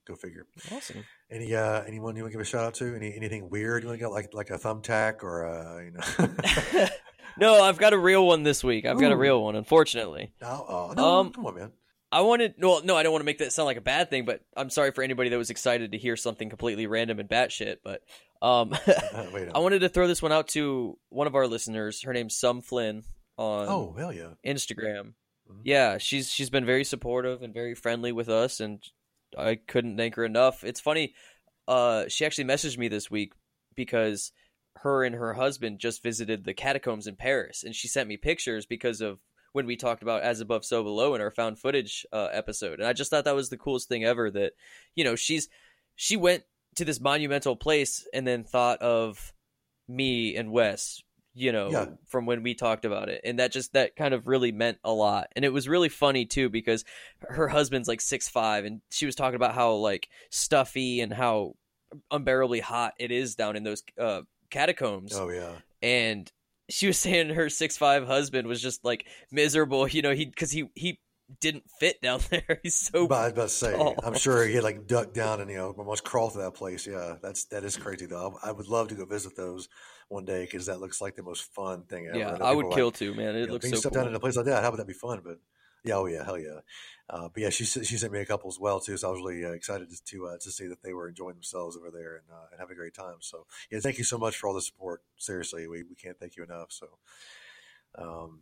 go figure. Awesome. Any uh, anyone you want to give a shout out to? Any anything weird you want to get like like a thumbtack or uh, you know? no, I've got a real one this week. I've got a real one, unfortunately. no, oh, no, Um, come on, man. I wanted well, no, I don't want to make that sound like a bad thing, but I'm sorry for anybody that was excited to hear something completely random and batshit. But um, Uh. I wanted to throw this one out to one of our listeners. Her name's Sum Flynn on oh hell yeah. Instagram. Mhm. Yeah, she's she's been very supportive and very friendly with us, and I couldn't thank her enough. It's funny. Uh, she actually messaged me this week because her and her husband just visited the catacombs in Paris, and she sent me pictures because of when we talked about as above so below in our found footage uh, episode, and I just thought that was the coolest thing ever. That you know she's she went to this monumental place and then thought of me and Wes, you know, Yeah. from when we talked about it. And that just that kind of really meant a lot. And it was really funny too because her husband's like six five and she was talking about how like stuffy and how unbearably hot it is down in those uh catacombs. Oh yeah. And she was saying her six five husband was just like miserable, you know, he because he he didn't fit down there. He's so But I was about to say, tall. I'm sure he had like ducked down and you know almost crawled to that place. Yeah, that's that is crazy though. I, I would love to go visit those one day because that looks like the most fun thing ever. yeah, I would are like, kill too, man. It you know, looks being so stuck cool. down in a place like that. How would that be fun? But yeah, oh yeah, hell yeah. Uh, but yeah, she she sent me a couple as well too, so I was really uh, excited to to, uh, to see that they were enjoying themselves over there and, uh, and having a great time. So yeah, thank you so much for all the support. Seriously, we, we can't thank you enough. So um,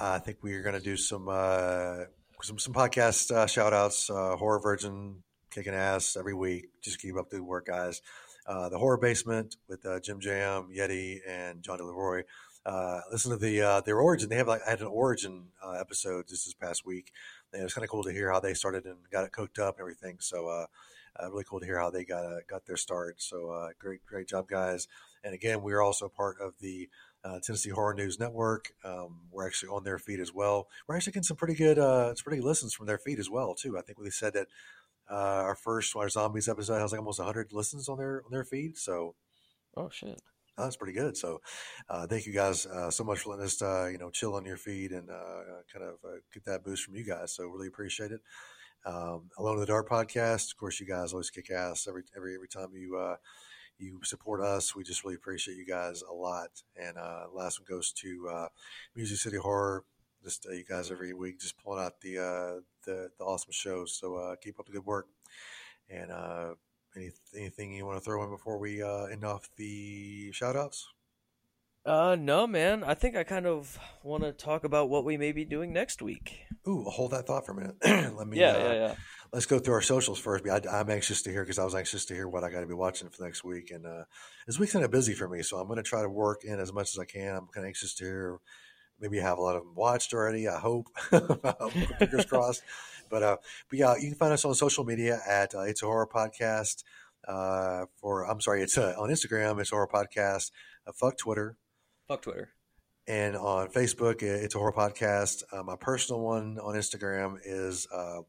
I think we're gonna do some uh, some some podcast uh, shout outs. Uh, Horror Virgin kicking ass every week. Just keep up the work, guys. Uh, the Horror Basement with uh, Jim Jam, Yeti, and John DeLeroy. Uh, listen to the uh, their origin. They have like had an origin episode just this past week. And it was kind of cool to hear how they started and got it cooked up and everything. So really cool to hear how they got got their start. So great great job, guys. And again, we are also part of the uh, Tennessee Horror News Network. Um, we're actually on their feed as well. We're actually getting some pretty good uh, some pretty good listens from their feed as well too. I think we said that uh, our first our zombies episode has like almost 100 listens on their on their feed. So Oh shit. Oh, that's pretty good. So, uh, thank you guys uh, so much for letting us, uh, you know, chill on your feed and uh, kind of uh, get that boost from you guys. So, really appreciate it. Um, Alone in the Dark podcast. Of course, you guys always kick ass every every every time you uh, you support us. We just really appreciate you guys a lot. And uh, last one goes to uh, Music City Horror. Just uh, you guys every week just pulling out the uh, the, the awesome shows. So uh, keep up the good work. And uh, any, anything you want to throw in before we uh, end off the shout outs? Uh, no, man. I think I kind of want to talk about what we may be doing next week. Ooh, hold that thought for a minute. Let me. Yeah, uh, yeah, yeah. Let's go through our socials first. I, I'm anxious to hear because I was anxious to hear what I got to be watching for next week, and uh, this week's kind of busy for me, so I'm going to try to work in as much as I can. I'm kind of anxious to hear. Maybe you have a lot of them watched already. I hope. Fingers crossed. But uh, but yeah, you can find us on social media at uh, It's a Horror Podcast. Uh, for I'm sorry, it's uh, on Instagram. It's a Horror Podcast. Uh, fuck Twitter. Fuck Twitter. And on Facebook, uh, it's a horror podcast. Uh, my personal one on Instagram is uh,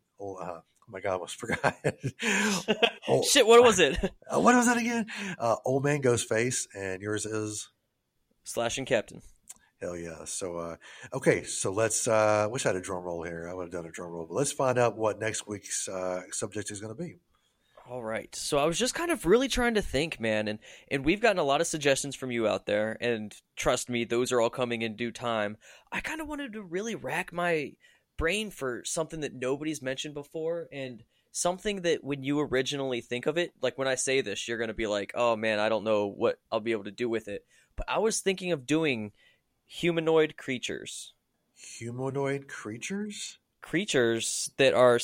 oh, my god, I almost forgot. Oh, Shit, what was it? uh, what was that again? Uh, Old man goes face, and yours is Slashing Captain. hell yeah. So uh, okay, so let's. Uh, wish I had a drum roll here. I would have done a drum roll, but let's find out what next week's uh, subject is going to be. All right. So I was just kind of really trying to think, man, and and we've gotten a lot of suggestions from you out there, and trust me, those are all coming in due time. I kind of wanted to really rack my brain for something that nobody's mentioned before and something that when you originally think of it, like when I say this, you're going to be like, "Oh man, I don't know what I'll be able to do with it." But I was thinking of doing humanoid creatures. Humanoid creatures. creatures that are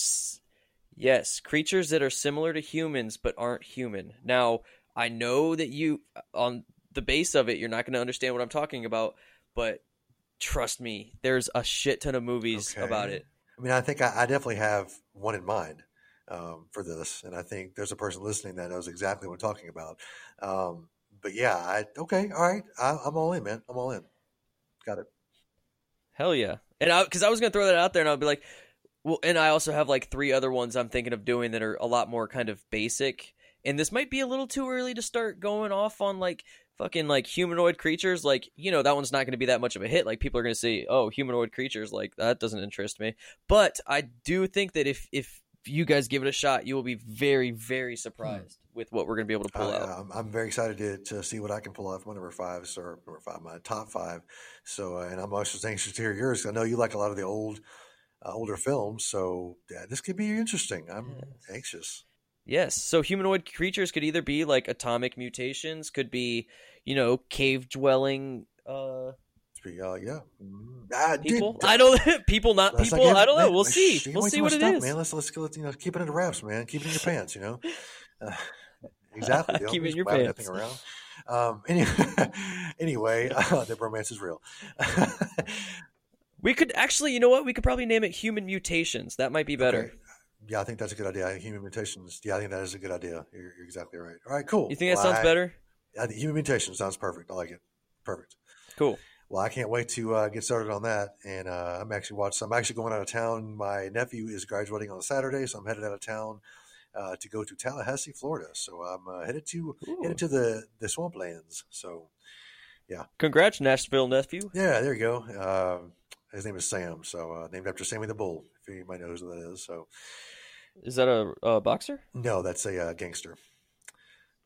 yes creatures that are similar to humans but aren't human now i know that you on the base of it you're not going to understand what i'm talking about but trust me there's a shit ton of movies Okay. about it I mean, I think I, I definitely have one in mind um, for this, and I think there's a person listening that knows exactly what I'm talking about. Um, but yeah, I okay, all right, I, I'm all in, man. I'm all in. Got it. hell yeah and i because i was going to throw that out there and i'll be like well and i also have like three other ones i'm thinking of doing that are a lot more kind of basic and this might be a little too early to start going off on like fucking like humanoid creatures like you know that one's not going to be that much of a hit like people are going to say oh humanoid creatures like that doesn't interest me but i do think that if if you guys give it a shot you will be very very surprised with what we're going to be able to pull I, out I'm, I'm very excited to, to see what I can pull off my number five, sir number five, my top five. So, uh, and I'm also anxious to hear yours. I know you like a lot of the old, uh, older films, so yeah, this could be interesting. I'm anxious. Yes. So humanoid creatures could either be like atomic mutations, could be, you know, cave dwelling uh Uh, yeah. Ah, dude, people. d- I don't people, not people. give- I don't know. We'll shh, see. We'll see what it stuff, is. man. Let's let's let's you know keep it under wraps, man. Keep it in your pants, you know. Uh, exactly. Keep it in your that pants. thing around. Um, anyway, anyway, uh, the romance is real. We could actually, you know what? We could probably name it human mutations. That might be better. Yeah, I think that's a good idea. Human mutations. Yeah, I think that is a good idea. You're, you're exactly right. All right, cool. You think that Well, sounds I- better? I human mutation sounds perfect. I like it. Perfect. Cool. Well, I can't wait to uh, get started on that. And uh, I'm actually watching. I'm actually going out of town. My nephew is graduating on a Saturday, so I'm headed out of town uh, to go to Tallahassee, Florida. So I'm uh, headed to Ooh. headed to the the swamplands. So yeah. Congrats, Nashville nephew. yeah, there you go. Um his name is Sam, so uh, named after Sammy the Bull. If anybody knows who that is. So Is that a, a boxer? no, that's a uh, gangster.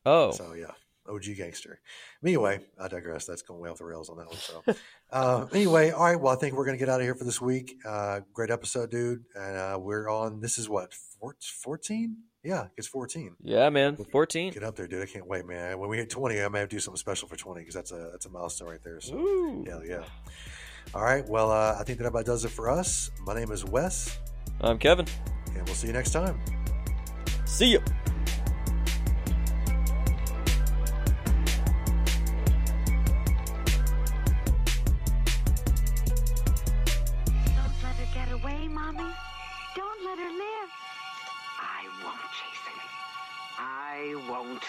Oh, So yeah, OG gangster. Anyway, I digress. That's going way off the rails on that one. So uh, anyway, all right. Well, I think we're gonna get out of here for this week. Uh, great episode, dude. And uh, we're on. This is what fourteen? Yeah, it's fourteen. yeah, man. Fourteen. Get up there, dude. I can't wait, man. When we hit twenty, I may have to do something special for twenty because that's a that's a milestone right there. So Ooh. hell yeah. All right. Well, uh, I think that about does it for us. My name is Wes, I'm Kevin. And we'll see you next time. See you. Don't let her get away, Mommy. Don't let her live. I won't, Jason. I won't.